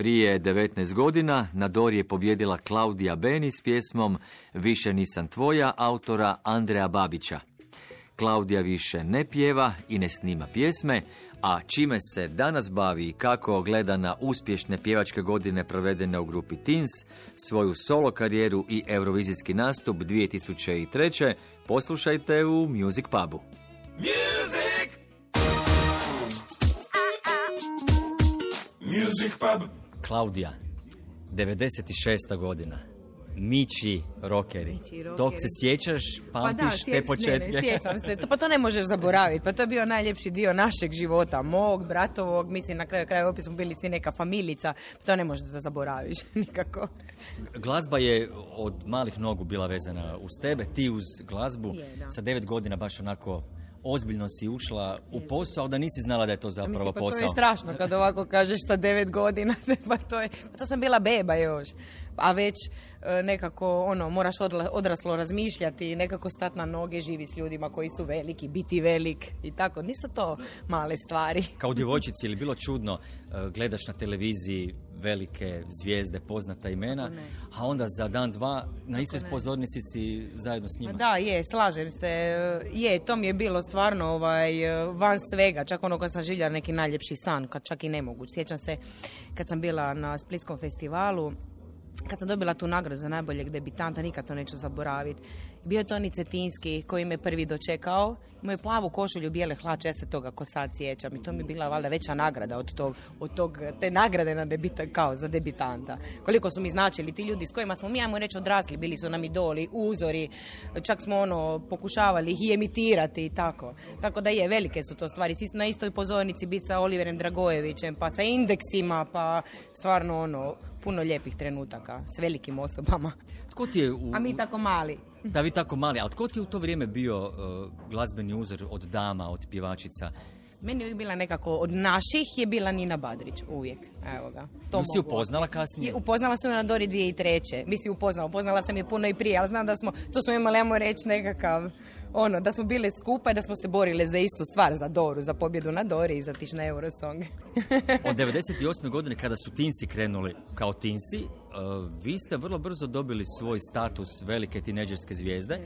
Prije 19 godina na Dori je pobjedila Klaudija Beni s pjesmom Više nisam tvoja, autora Andreja Babića. Klaudija više ne pjeva i ne snima pjesme, a čime se danas bavi i kako gleda na uspješne pjevačke godine provedene u grupi Teens, svoju solo karijeru i eurovizijski nastup 2003. poslušajte u Music Pubu. Music pub. Klaudija, 96. godina. Mići rokeri. Tog se sjećaš, pamtiš sjeć- te početke? Ne, ne, sjećam se. To, pa to ne možeš zaboraviti. Pa to je bio najljepši dio našeg života. Mog, bratovog, mislim na kraju kraja opet smo bili svi neka familica. To ne možeš da zaboraviš nikako. Glazba je od malih nogu bila vezana uz tebe, ti uz glazbu. Je, da. Sa devet godina baš onako ozbiljno si ušla u posao, da nisi znala da je to zapravo Mislim, pa posao. to je strašno kad ovako kažeš sa devet godina. pa to je, pa to sam bila beba još. A već e, nekako ono moraš odraslo razmišljati, nekako stati na noge, živi s ljudima koji su veliki, biti velik i tako. Nisu to male stvari. Kao djevojčici je li bilo čudno e, gledaš na televiziji velike zvijezde, poznata imena, a onda za dan, dva na istoj pozornici si zajedno s njima. Ma Da, je, slažem se. Je, to mi je bilo stvarno ovaj, van svega. Čak ono kad sam živjela neki najljepši san, kad čak i ne mogu. Sjećam se kad sam bila na Splitskom festivalu, kad sam dobila tu nagradu za najboljeg debitanta, nikad to neću zaboraviti. Bio je Toni Cetinski koji me prvi dočekao. Imao je plavu košulju, bijele hlače, ja se toga ko sad sjećam. I to mi je bila valjda veća nagrada od tog, od tog te nagrade na debita, kao za debitanta. Koliko su mi značili ti ljudi s kojima smo mi, ajmo reći, odrasli, bili su nam idoli, uzori, čak smo ono, pokušavali ih i emitirati i tako. Tako da je, velike su to stvari. Svi na istoj pozornici biti sa Oliverem Dragojevićem, pa sa indeksima, pa stvarno ono, puno lijepih trenutaka s velikim osobama. Tko ti je u... A mi tako mali. Da, vi tako mali, ali tko ti je u to vrijeme bio e, glazbeni uzor od dama, od pjevačica? Meni je bila nekako, od naših je bila Nina Badrić, uvijek. Evo ga. To si upoznala kasnije? Je, upoznala sam ju na Dori 2003. Mislim, upoznala. Upoznala sam je puno i prije, ali znam da smo, to smo imali, ajmo reći, nekakav, ono, da smo bile skupa i da smo se borile za istu stvar, za Doru, za pobjedu na Dori i za tiš na Eurosong. Od 98. godine kada su Tinsi krenuli kao Tinsi, vi ste vrlo brzo dobili svoj status velike tineđerske zvijezde.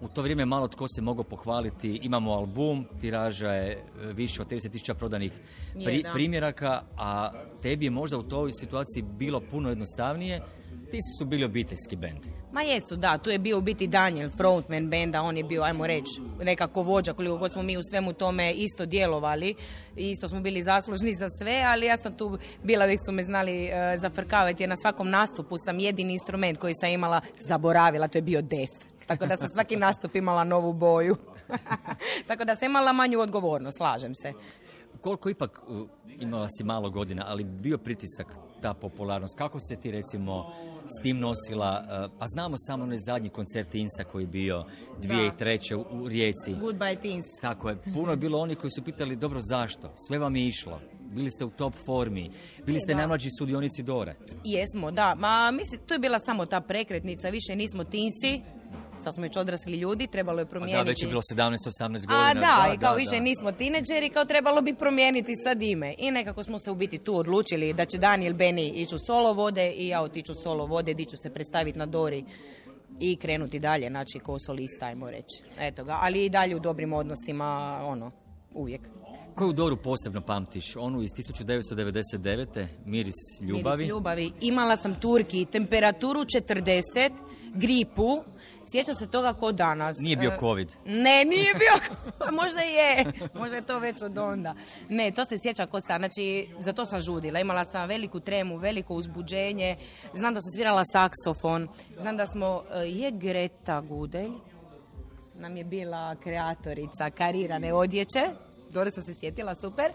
U to vrijeme malo tko se mogao pohvaliti. Imamo album, tiraža je e, više od 30.000 prodanih pri- primjeraka, a tebi je možda u toj situaciji bilo puno jednostavnije. Tinsi su bili obiteljski bend. Ma jesu, da, tu je bio u biti Daniel, frontman benda, on je bio, ajmo reći, nekako vođa, koliko god smo mi u svemu tome isto djelovali, isto smo bili zaslužni za sve, ali ja sam tu bila, uvijek su me znali e, zafrkavati, jer na svakom nastupu sam jedini instrument koji sam imala zaboravila, to je bio def. Tako da sam svaki nastup imala novu boju. Tako da sam imala manju odgovornost, slažem se. Koliko ipak uh, imala si malo godina, ali bio pritisak ta popularnost. Kako se ti recimo s tim nosila? Uh, Pa znamo samo onaj zadnji koncert Insa koji je bio 2003. u, u Rijeci. Goodbye teens. Tako je. Puno je bilo oni koji su pitali dobro zašto? Sve vam je išlo. Bili ste u top formi. Bili ste Da. najmlađi sudionici Dore. Jesmo, da. Ma, mislim, to je bila samo ta prekretnica, više nismo tinsi, sad smo već odrasli ljudi, trebalo je A promijeniti. da, već je bilo 17-18 godina. A da, i kao više nismo tineđeri, kao trebalo bi promijeniti sad ime. I nekako smo se u biti tu odlučili da će Daniel Beni ići u solo vode i ja otiću solo vode, di ću se predstaviti na Dori i krenuti dalje, znači ko solista, ajmo reći. Eto ga, ali i dalje u dobrim odnosima, ono, uvijek. Koju Doru posebno pamtiš? Onu iz 1999. Miris ljubavi. Miris ljubavi. Imala sam Turki, temperaturu 40, gripu. Sjećam se toga ko danas. Nije bio E, covid. Ne, nije bio. možda je. Možda je to već od onda. Ne, to se sjeća ko sad. Znači, za to sam žudila. Imala sam veliku tremu, veliko uzbuđenje. Znam da sam svirala saksofon. Znam da smo... e, Je Greta Gudelj nam je bila kreatorica karirane odjeće. Dobro sam se sjetila, super. E,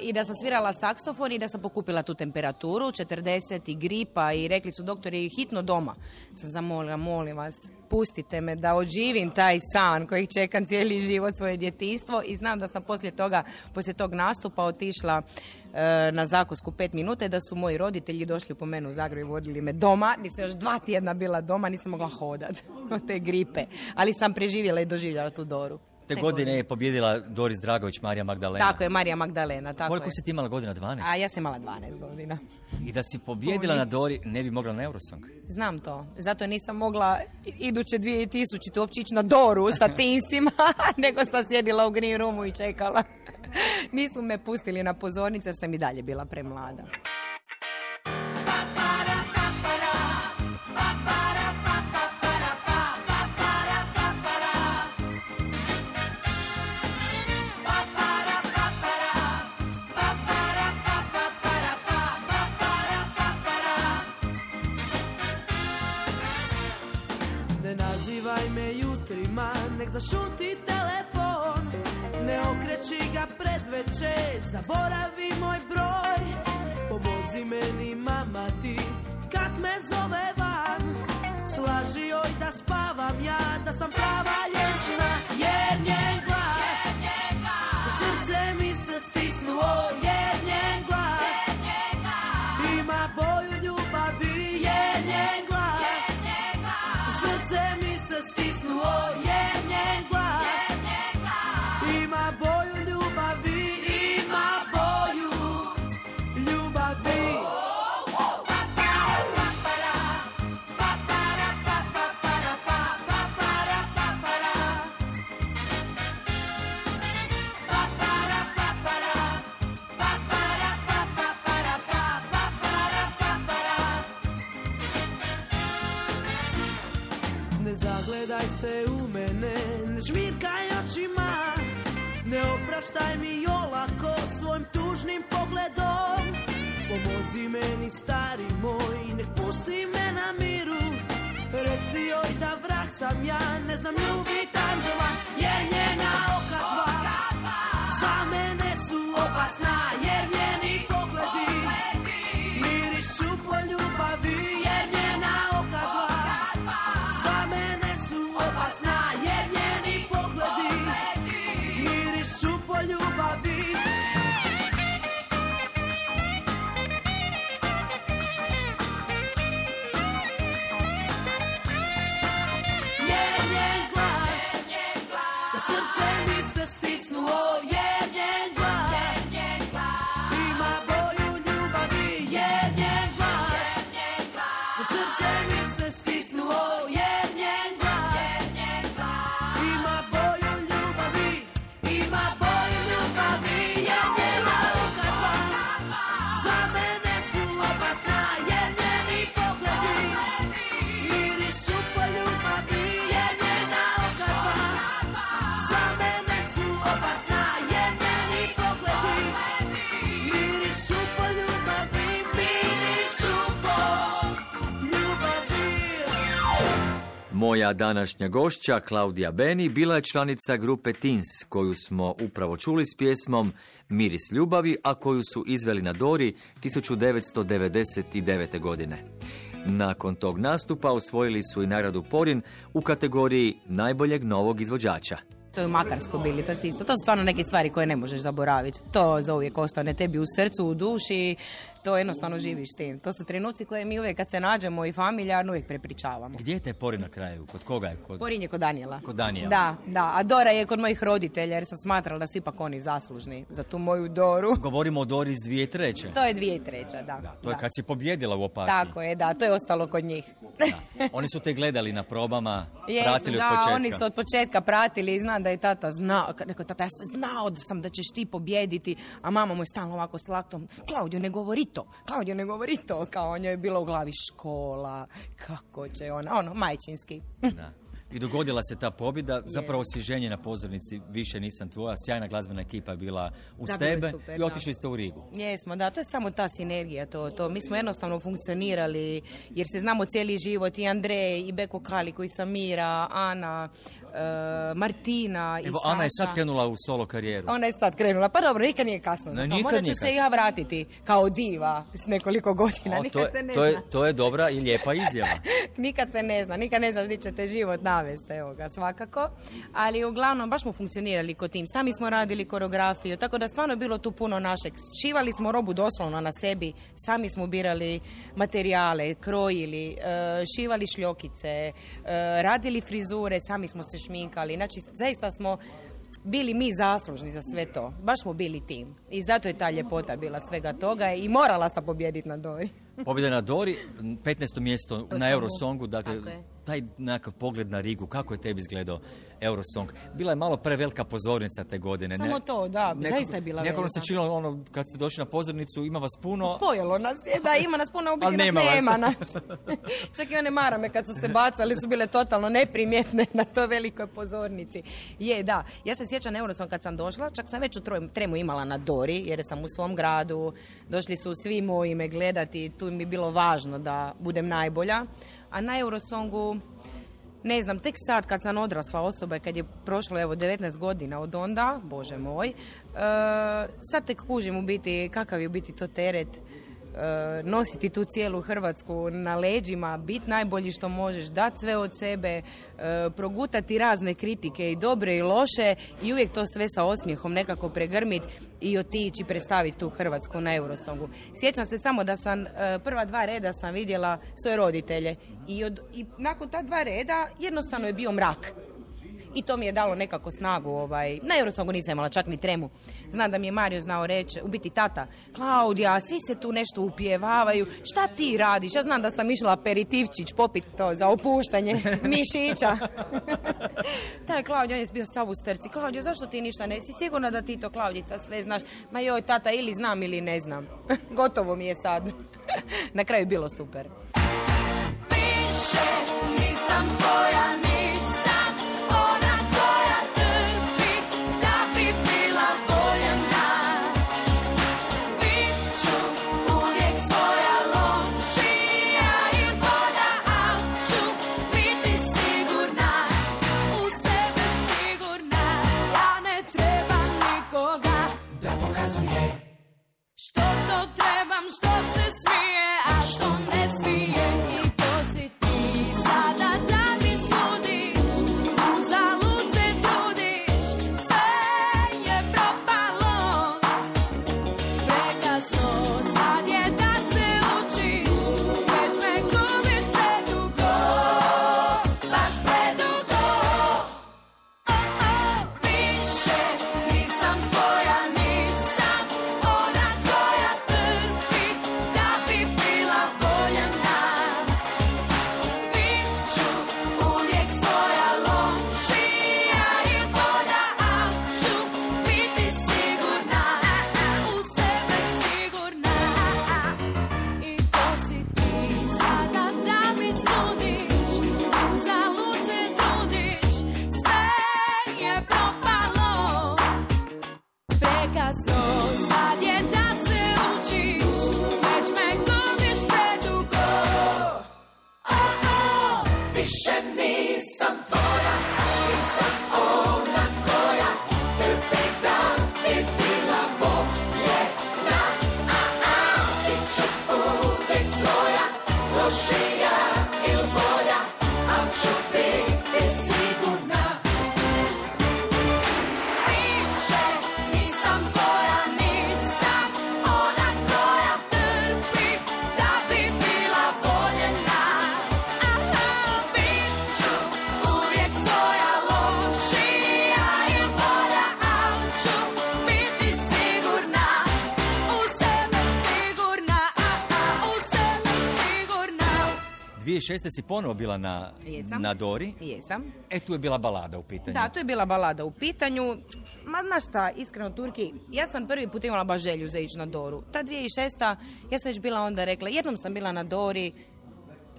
I da sam svirala saksofon i da sam pokupila tu temperaturu, 40 i gripa i rekli su doktori hitno doma. Sam zamolila, molim vas, pustite me da oživim taj san kojeg čekam cijeli život, svoje djetinjstvo i znam da sam poslije toga, poslije tog nastupa otišla e, na zakosku pet minuta da su moji roditelji došli po mene u Zagreb i vodili me doma. Nisam još dva tjedna bila doma, nisam mogla hodat od te gripe. Ali sam preživjela i doživjela tu Doru. Te godine je pobjedila Doris Dragović, Marija Magdalena. Tako je, Marija Magdalena. Tako Koliko je. si ti imala godina? 12? A ja sam imala 12 godina. I da si pobjedila na Dori, ne bi mogla na Eurosong. Znam to. Zato nisam mogla iduće 2000 uopće ići na Doru sa tinsima, nego sam sjedila u green roomu i čekala. Nisu me pustili na pozornice jer sam i dalje bila premlada. Zašuti telefon Ne okreći ga pred večer, zaboravi moj broj. Pomozi meni mama ti, kad me zove van. Slaži joj da spavam ja, da sam prava ljenčina Jer njen glas, srce mi se stisnuo Jer žmirkaj očima. Ne opraštaj mi olako svojim tužnim pogledom. Pomozi meni stari moj, nek pusti me na miru. Reci joj da vrag sam ja, ne znam ljubit anđela Jer njena oka dva, za mene su opasna Moja današnja gošća, Klaudija Beni, bila je članica grupe Teens, koju smo upravo čuli s pjesmom Miris ljubavi, a koju su izveli na Dori 1999. godine. Nakon tog nastupa osvojili su i nagradu Porin u kategoriji najboljeg novog izvođača. To je u Makarsko bili, to, isto, to su stvarno neke stvari koje ne možeš zaboraviti. To za uvijek ostane tebi u srcu, u duši To jednostavno živiš tim. To su trenuci koje mi uvijek kad se nađemo i familijarno uvijek prepričavamo. Gdje je te pori na kraju? Kod koga je? Kod... Porin je kod Danijela. Kod Danijela. Da, da. A Dora je kod mojih roditelja jer sam smatrala da su ipak oni zaslužni za tu moju Doru. Govorimo o Dori iz 2003. To je dvije treća, da. To je kad si pobjedila u opatiji. Tako je, da. To je ostalo kod njih. Oni su te gledali na probama, Jesu, pratili da, od početka. oni su od početka pratili i znam da je tata znao, rekao tata, ja sam znao da sam da ćeš ti pobjediti, a mama mu je stalno ovako s laktom, Klaudio ne govori to, Klaudio ne govori to, kao njoj je bilo u glavi škola, kako će ona, ono, majčinski. Da. I dogodila se ta pobjeda, zapravo osvježenje na pozornici, više nisam tvoja, sjajna glazbena ekipa je bila uz Da, tebe super, i otišli ste u Rigu. Jesmo, da, to je samo ta sinergija, to, to. Mi smo jednostavno funkcionirali, jer se znamo cijeli život, i Andrej, i Beko Kali, koji sam Mira, Ana, e, Martina i Evo, Ana je sad krenula u solo karijeru. Ona je sad krenula, pa dobro, nikad nije kasno za to. Možda ću se i ja vratiti kao diva s nekoliko godina, O, to, nikad je, se ne to, je, zna. to je dobra i lijepa izjava. Nikad se ne zna, nikad ne znaš gdje će te život navesti, evo ga, svakako. Ali uglavnom, baš smo funkcionirali kod tim. Sami smo radili koreografiju, tako da stvarno je bilo tu puno našeg. Šivali smo robu doslovno na sebi, sami smo birali materijale, krojili, e, šivali šljokice, e, radili frizure, sami smo se šminkali. Znači, zaista smo bili mi zaslužni za sve to. Baš smo bili tim. I zato je ta ljepota bila svega toga i morala sam pobijediti na Dori. Pobjeda na Dori, 15. mjesto na Songu. Eurosongu, dakle. Taj nekakav pogled na Rigu, kako je tebi izgledao Eurosong? Bila je malo prevelika pozornica te godine. Samo to, da, zaista je bila Nekako velika. se činilo ono, kad ste došli na pozornicu, ima vas puno, Pojelo nas je, da, ima nas puno, u biti Ali nas nema nema nas. Čak i one marame kad su se bacali su bile totalno neprimjetne na toj velikoj pozornici. Je, da. Ja se sjećam Eurosong kad sam došla, čak sam već u troj- tremu imala na Dori, jer sam u svom gradu, došli su svi moji me gledati, tu mi je bilo važno da budem najbolja. A na Eurosongu, ne znam, tek sad kad sam odrasla osoba i kad je prošlo evo 19 godina od onda, bože moj, e, sad tek kužim u biti kakav je u biti to teret nositi tu cijelu Hrvatsku na leđima, biti najbolji što možeš, dati sve od sebe, e, progutati razne kritike i dobre i loše i uvijek to sve sa osmijehom nekako pregrmit i otići predstaviti tu Hrvatsku na Eurosongu. Sjećam se samo da sam e, prva dva reda sam vidjela svoje roditelje i, od, i nakon ta dva reda jednostavno je bio mrak. I to mi je dalo nekako snagu. Ovaj. Na Eurosongu nisam imala čak ni tremu. Znam da mi je Mario znao reći, u biti tata, Klaudija, svi se tu nešto upjevavaju, šta ti radiš? Ja znam da sam išla aperitivčić popit to za opuštanje mišića. Taj Klaudija, on je bio sav u strci. Klaudija, zašto ti ništa ne si sigurna da ti to, Klaudica, sve znaš? Ma joj, tata, ili znam ili ne znam. Gotovo mi je sad. Na kraju je bilo super. Nisam tvoja, 2006. si ponovo bila na, Jesam. na Dori. Jesam. E, tu je bila balada u pitanju. Da, to je bila balada u pitanju. Ma znaš šta, iskreno Turki, ja sam prvi put imala baš želju za ići na Doru. Ta 2006. ja sam već bila onda rekla, jednom sam bila na Dori,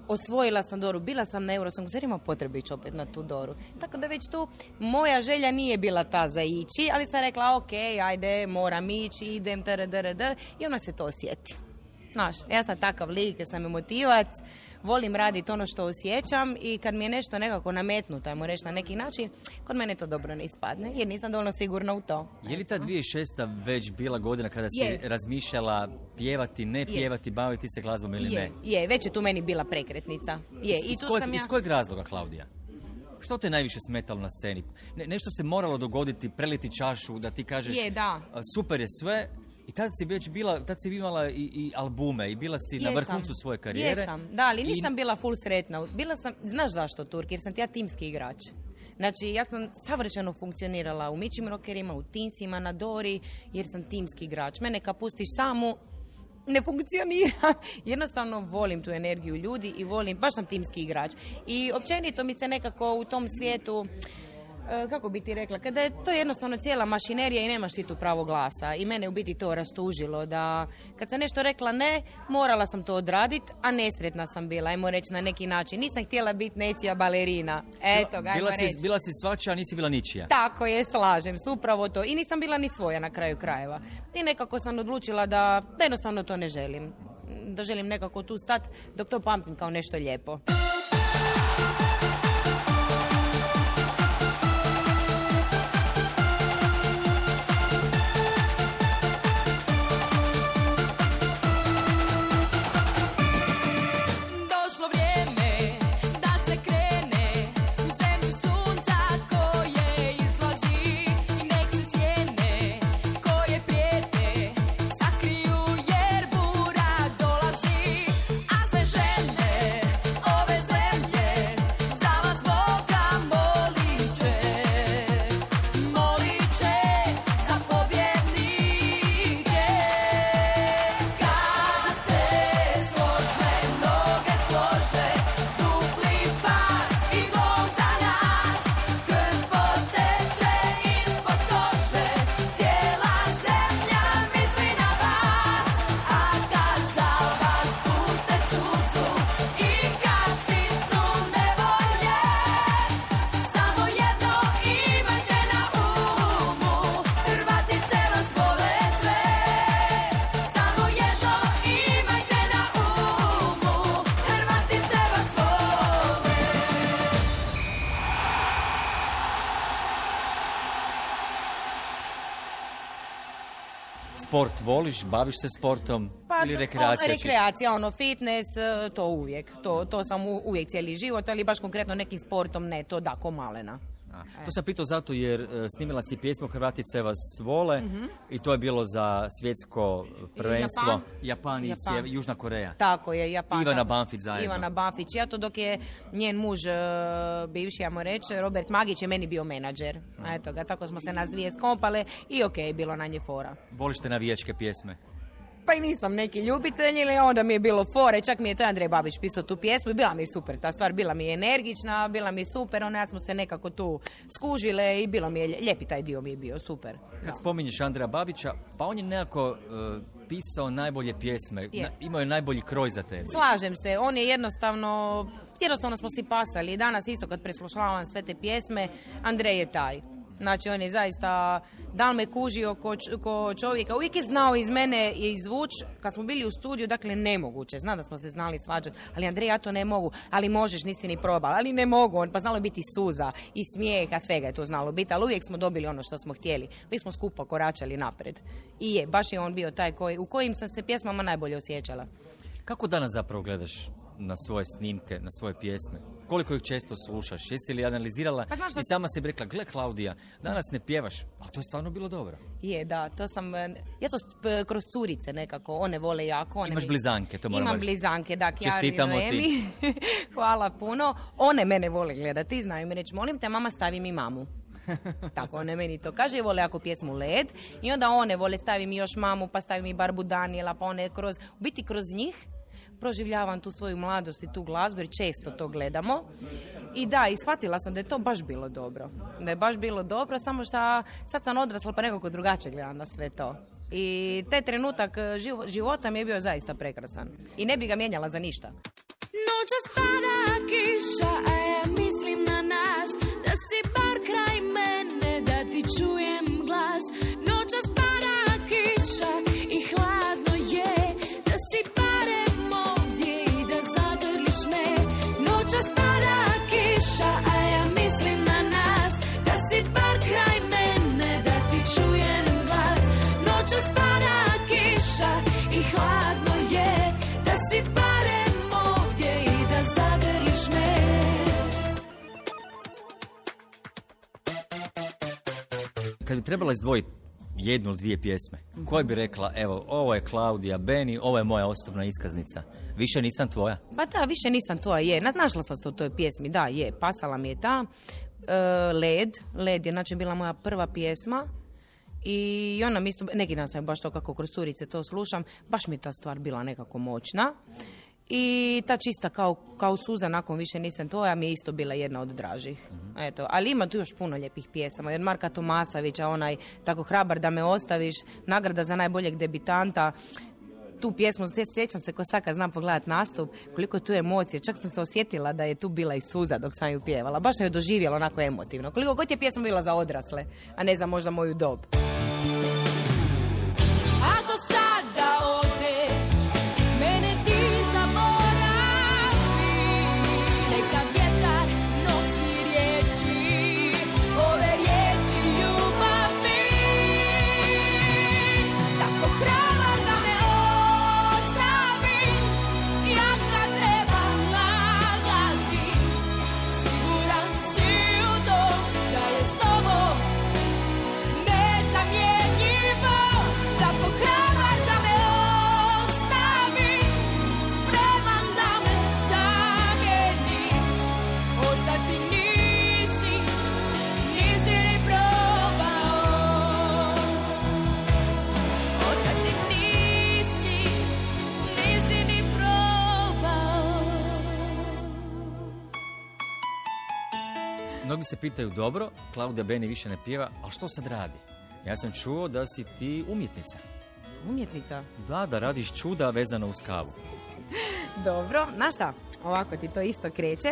osvojila sam Doru, bila sam na Eurosong, zar ima potrebe ići opet na tu Doru? Tako da već tu moja želja nije bila ta za ići, ali sam rekla, ok, ajde, moram ići, idem, trdrd, i ona se to osjeti. Znaš, ja sam takav lik, ja sam emotivac, volim raditi ono što osjećam i kad mi je nešto nekako nametnuto, ajmo reći na neki način, kod mene to dobro ne ispadne, jer nisam dovoljno sigurna u to. Je li ta 2006. već bila godina kada si Je. razmišljala pjevati, ne pjevati, baviti se glazbom ili Je, ne? je, već je tu meni bila prekretnica. Je, i iz, tu kojeg, sam ja... iz kojeg razloga, Klaudija? Što te najviše smetalo na sceni? Ne, nešto se moralo dogoditi, preliti čašu, da ti kažeš Je, da. "A, super je sve, i tad si već bila, tad si imala i, i albume i bila si na Jesam. vrhuncu svoje karijere. Jesam, da, ali I- nisam bila full sretna. Bila sam, znaš zašto Turk, jer sam ti ja timski igrač. Znači, ja sam savršeno funkcionirala u Mičim Rockerima, u Tinsima, na Dori, jer sam timski igrač. Mene kad pustiš samu, ne funkcionira. Jednostavno volim tu energiju ljudi i volim, baš sam timski igrač. I općenito mi se nekako u tom svijetu kako bi ti rekla, kada je to jednostavno cijela mašinerija i nemaš ti tu pravo glasa i mene u biti to rastužilo da kad sam nešto rekla ne, morala sam to odradit, a nesretna sam bila, ajmo reći na neki način. Nisam htjela biti nečija balerina. Eto ga, bila, si, reći. bila si svačija, a nisi bila ničija. Tako je, slažem se, upravo to. I nisam bila ni svoja na kraju krajeva. I nekako sam odlučila da, da jednostavno to ne želim. Da želim nekako tu stat dok to pamtim kao nešto lijepo. Voliš, baviš se sportom ili to- rekreacija? rekreacija, ono, fitness, e, to uvijek. To, to sam uvijek cijeli život, ali baš konkretno nekim sportom ne, to da, malena. To sam pitao zato jer e, snimila si pjesmu Hrvatice vas vole Mhm. i to je bilo za svjetsko prvenstvo. Japan. Japan, i Japan. Sjever- Južna Koreja. Tako je, Japan. Ivana. Banfić zajedno. Ivana Banfić. Ja to dok je njen muž, e, bivši, ja mu reći, Robert Magić je meni bio menadžer. Eto ga, tako smo se nas dvije skompale i okej, bilo na nje fora. Voliš te navijačke pjesme? Pa i nisam neki ljubitelj ili onda mi je bilo fore, čak mi je to Andrej Babić pisao tu pjesmu i bila mi je super ta stvar, bila mi je energična, bila mi je super, ono ja smo se nekako tu skužile i bilo mi je, lijepi taj dio mi je bio, super. Kad spominješ Andreja Babića, pa on je nekako e, pisao najbolje pjesme. Je. Na- imao je najbolji kroj za tebe. Slažem se, on je jednostavno, jednostavno smo si pasali. Danas isto kad preslušavam sve te pjesme, Andrej je taj. Znači on je zaista, da li me kužio ko, ko čovjeka, uvijek je znao iz mene i izvuć, kad smo bili u studiju, dakle nemoguće, znam da smo se znali svađati, ali Andrej ja to ne mogu, ali možeš, nisi ni probala, ali ne mogu, pa znalo biti suza i smijeha, svega je to znalo biti, ali uvijek smo dobili ono što smo htjeli, mi smo skupo koračali napred. I je, baš je on bio taj koji, u kojim sam se pjesmama najbolje osjećala. Kako danas zapravo gledaš na svoje snimke, na svoje pjesme? Koliko ih često slušaš? Jesi li analizirala Pa znaš i sama si rekla, gle Klaudija, danas ne pjevaš, ali to je stvarno bilo dobro. Je, da, to sam, ja to kroz curice nekako, one vole jako. One Imaš mi- blizanke, to moram Imam reći. blizanke, da, Čestitamo ti. Hvala puno. One mene vole gledati, znaju mi reći, molim te mama stavi mi mamu. Tako, one meni to kaže, i vole ako pjesmu Led. I onda one vole stavi mi još mamu, pa stavi mi Barbu Daniela, pa one kroz, u biti kroz njih proživljavam tu svoju mladost i tu glazbu jer često to gledamo. I da, i shvatila sam da je to baš bilo dobro. Da je baš bilo dobro, samo što sad sam odrasla pa nekako drugačije gledam na sve to. I taj trenutak e, živo- života mi je bio zaista prekrasan. I ne bi ga mijenjala za ništa. Noćas pada kiša, a ja mislim na nas Da si bar kraj bi trebala izdvojiti jednu ili dvije pjesme, koje bi rekla, evo, ovo je Klaudija Beni, ovo je moja osobna iskaznica. Više nisam tvoja. Pa da, više nisam to, je. Na- Našla sam se u toj pjesmi, da, je. Pasala mi je ta. E, Led. Led je, znači, bila moja prva pjesma. I ona mi isto, neki dan sam baš to kako kroz curice to slušam, baš mi je ta stvar bila nekako moćna. I ta čista kao, kao suza nakon više nisam tvoja mi je isto bila jedna od dražih. Eto, ali ima tu još puno lijepih pjesama. Od Marka Tomasavića, onaj tako hrabar da me ostaviš, nagrada za najboljeg debitanta tu pjesmu, se sjećam se ko sad kad znam pogledat nastup, koliko je tu emocije, čak sam se osjetila da je tu bila i suza dok sam ju pjevala, baš sam ju doživjela onako emotivno, koliko god je pjesma bila za odrasle, a ne za možda moju dob. Se pitaju, dobro, Klaudija Beni više ne pjeva, ali što sad radi? Ja sam čuo da si ti umjetnica. Umjetnica? Da, da radiš čuda vezano uz kavu. Dobro, znaš šta, ovako ti to isto kreće.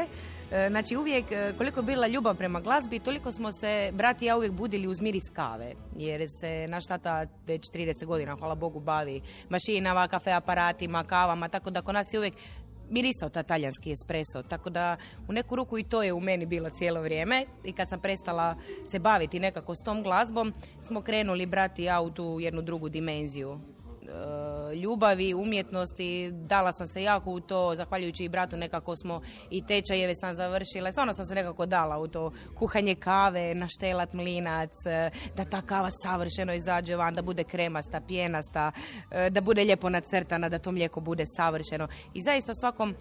E, Znači uvijek, e, koliko je bila ljubav prema glazbi, toliko smo se, brat i ja, uvijek budili uz miris kave. Jer se naš tata već 30 godina, hvala Bogu, bavi mašinama, kafe aparatima, kavama, tako da kod nas je uvijek mirisao ta talijanski espresso, tako da u neku ruku i to je u meni bilo cijelo vrijeme. I kad sam prestala se baviti nekako s tom glazbom, smo krenuli brati ja u tu jednu drugu dimenziju ljubavi, umjetnosti, dala sam se jako u to, zahvaljujući i bratu nekako smo i tečajeve sam završila, stvarno sam se nekako dala u to kuhanje kave, naštelat mlinac, e, da ta kava savršeno izađe van, da bude kremasta, pjenasta, e, da bude lijepo nacrtana, da to mlijeko bude savršeno i zaista svakom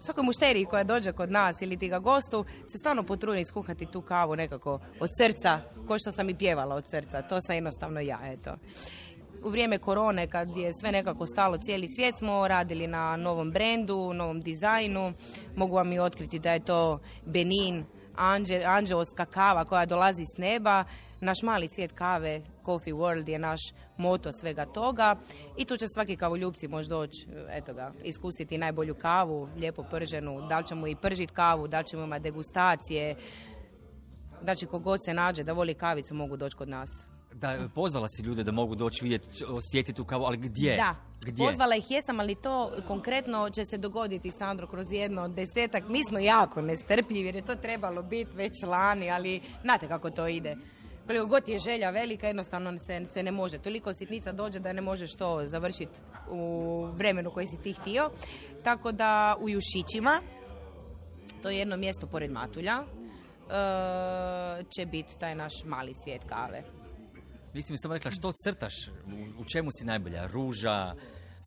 svakoj mušteriji koja dođe kod nas ili ti ga gostu se stvarno potrudim skuhati tu kavu nekako od srca, ko što sam i pjevala od srca. To sam jednostavno ja, eto. U vrijeme korone, kad je sve nekako stalo cijeli svijet, smo radili na novom brendu, novom dizajnu. Mogu vam i otkriti da je to Benin, anđe, kava koja dolazi s neba. Naš mali svijet kave, Coffee World je naš moto svega toga. I tu će svaki kavoljupci možda doći, eto ga, iskusiti najbolju kavu, lijepo prženu. Da li ćemo i pržit kavu, da li ćemo imati degustacije. Znači, kogod se nađe da voli kavicu, mogu doći kod nas. Da, pozvala si ljude da mogu doći vidjeti, osjetiti tu kavu, ali gdje? Da, Gdje? pozvala ih jesam, ali to konkretno će se dogoditi, Sandro, kroz jedno desetak. Mi smo jako nestrpljivi jer je to trebalo biti već lani, ali znate kako to ide. Koliko god je želja velika, jednostavno se, se ne može. Toliko sitnica dođe da ne možeš to završiti u vremenu koji si ti htio. Tako da u Jušićima, to je jedno mjesto pored Matulja, e, će biti taj naš mali svijet kave. Nisi mi samo rekla što crtaš, u, u čemu si najbolja? Ruža,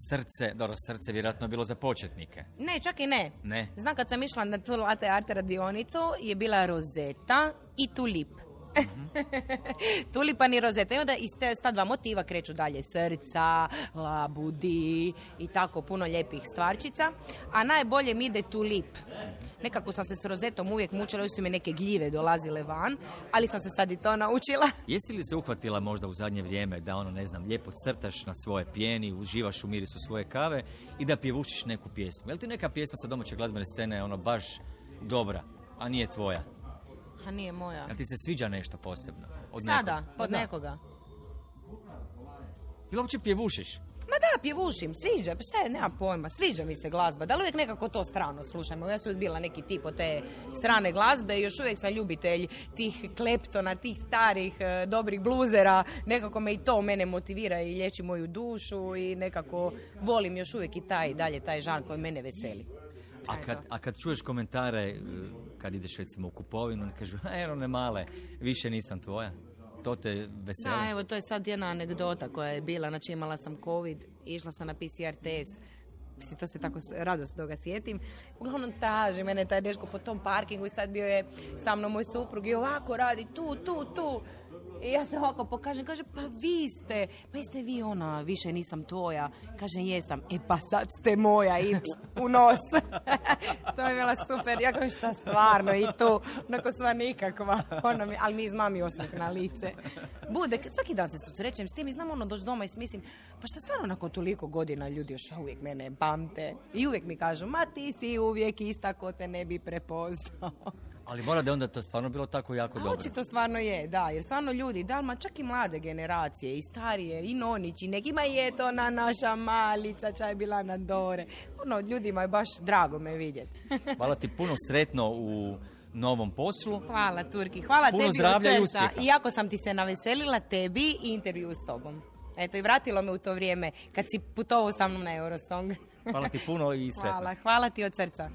srce, dobro, srce vjerojatno je bilo za početnike. Ne, čak i ne. Ne. Znam kad sam išla na tu latte art radionicu je bila rozeta i tulip. Tulipan i rozeta. I onda iz te, ta dva motiva kreću dalje srca, labudi i tako puno lijepih stvarčica. A najbolje mi ide tulip. Nekako sam se s rozetom uvijek mučila, još su mi neke gljive dolazile van, ali sam se sad i to naučila. Jesi li se uhvatila možda u zadnje vrijeme da ono, ne znam, lijepo crtaš na svoje pjeni, uživaš u mirisu svoje kave i da pjevušiš neku pjesmu? Je li ti neka pjesma sa domaće glazbene scene ono baš dobra, a nije tvoja? A nije moja. Jel ti se sviđa nešto posebno? Od Sada, nekog? Pa od da. nekoga. Ili uopće pjevušiš? Ma da, pjevušim, sviđa, pa šta je, nema pojma, sviđa mi se glazba, da li uvijek nekako to strano slušamo, ja sam uvijek bila neki tip od te strane glazbe i još uvijek sam ljubitelj tih kleptona, tih starih, e, dobrih bluzera, nekako me i to mene motivira i liječi moju dušu i nekako volim još uvijek i taj, dalje taj žan koji mene veseli. A kad, a kad čuješ komentare, e, kad ideš recimo u kupovinu, oni kažu, e, one male, više nisam tvoja. To te veseli? Da, evo, to je sad jedna anegdota koja je bila, znači imala sam covid, išla sam na PCR test, Mislim, to se tako rado se toga sjetim. Uglavnom traži mene taj deško po tom parkingu i sad bio je sa mnom moj suprug i ovako radi tu, tu, tu. I ja se ovako pokažem, kaže, pa vi ste, pa jeste vi ona, više nisam tvoja. Kaže, jesam, e pa sad ste moja i pst, u nos. to je bila super, ja kažem, šta stvarno i tu, onako sva nikakva, ono mi, ali mi iz mami osmijeh na lice. Bude, svaki dan se susrećem s tim i znam ono doći doma i si mislim, pa šta stvarno nakon toliko godina ljudi još uvijek mene pamte i uvijek mi kažu, ma ti si uvijek ista ko te ne bi prepoznao. Ali mora da je onda to stvarno bilo tako jako dobro. očito stvarno je, da, jer stvarno ljudi, da, ma čak i mlade generacije, i starije, i nonići, nekima je to na naša malica, čaj je bila na dore. Ono, ljudima je baš drago me vidjeti. Hvala ti puno sretno u novom poslu. Hvala Turki, hvala Puno tebi zdravlja od i srca. uspjeha. Iako sam ti se naveselila tebi i intervju s tobom. Eto, i vratilo me u to vrijeme kad si putovao sa mnom na Eurosong. Hvala ti puno i sretno. Hvala, hvala ti od srca.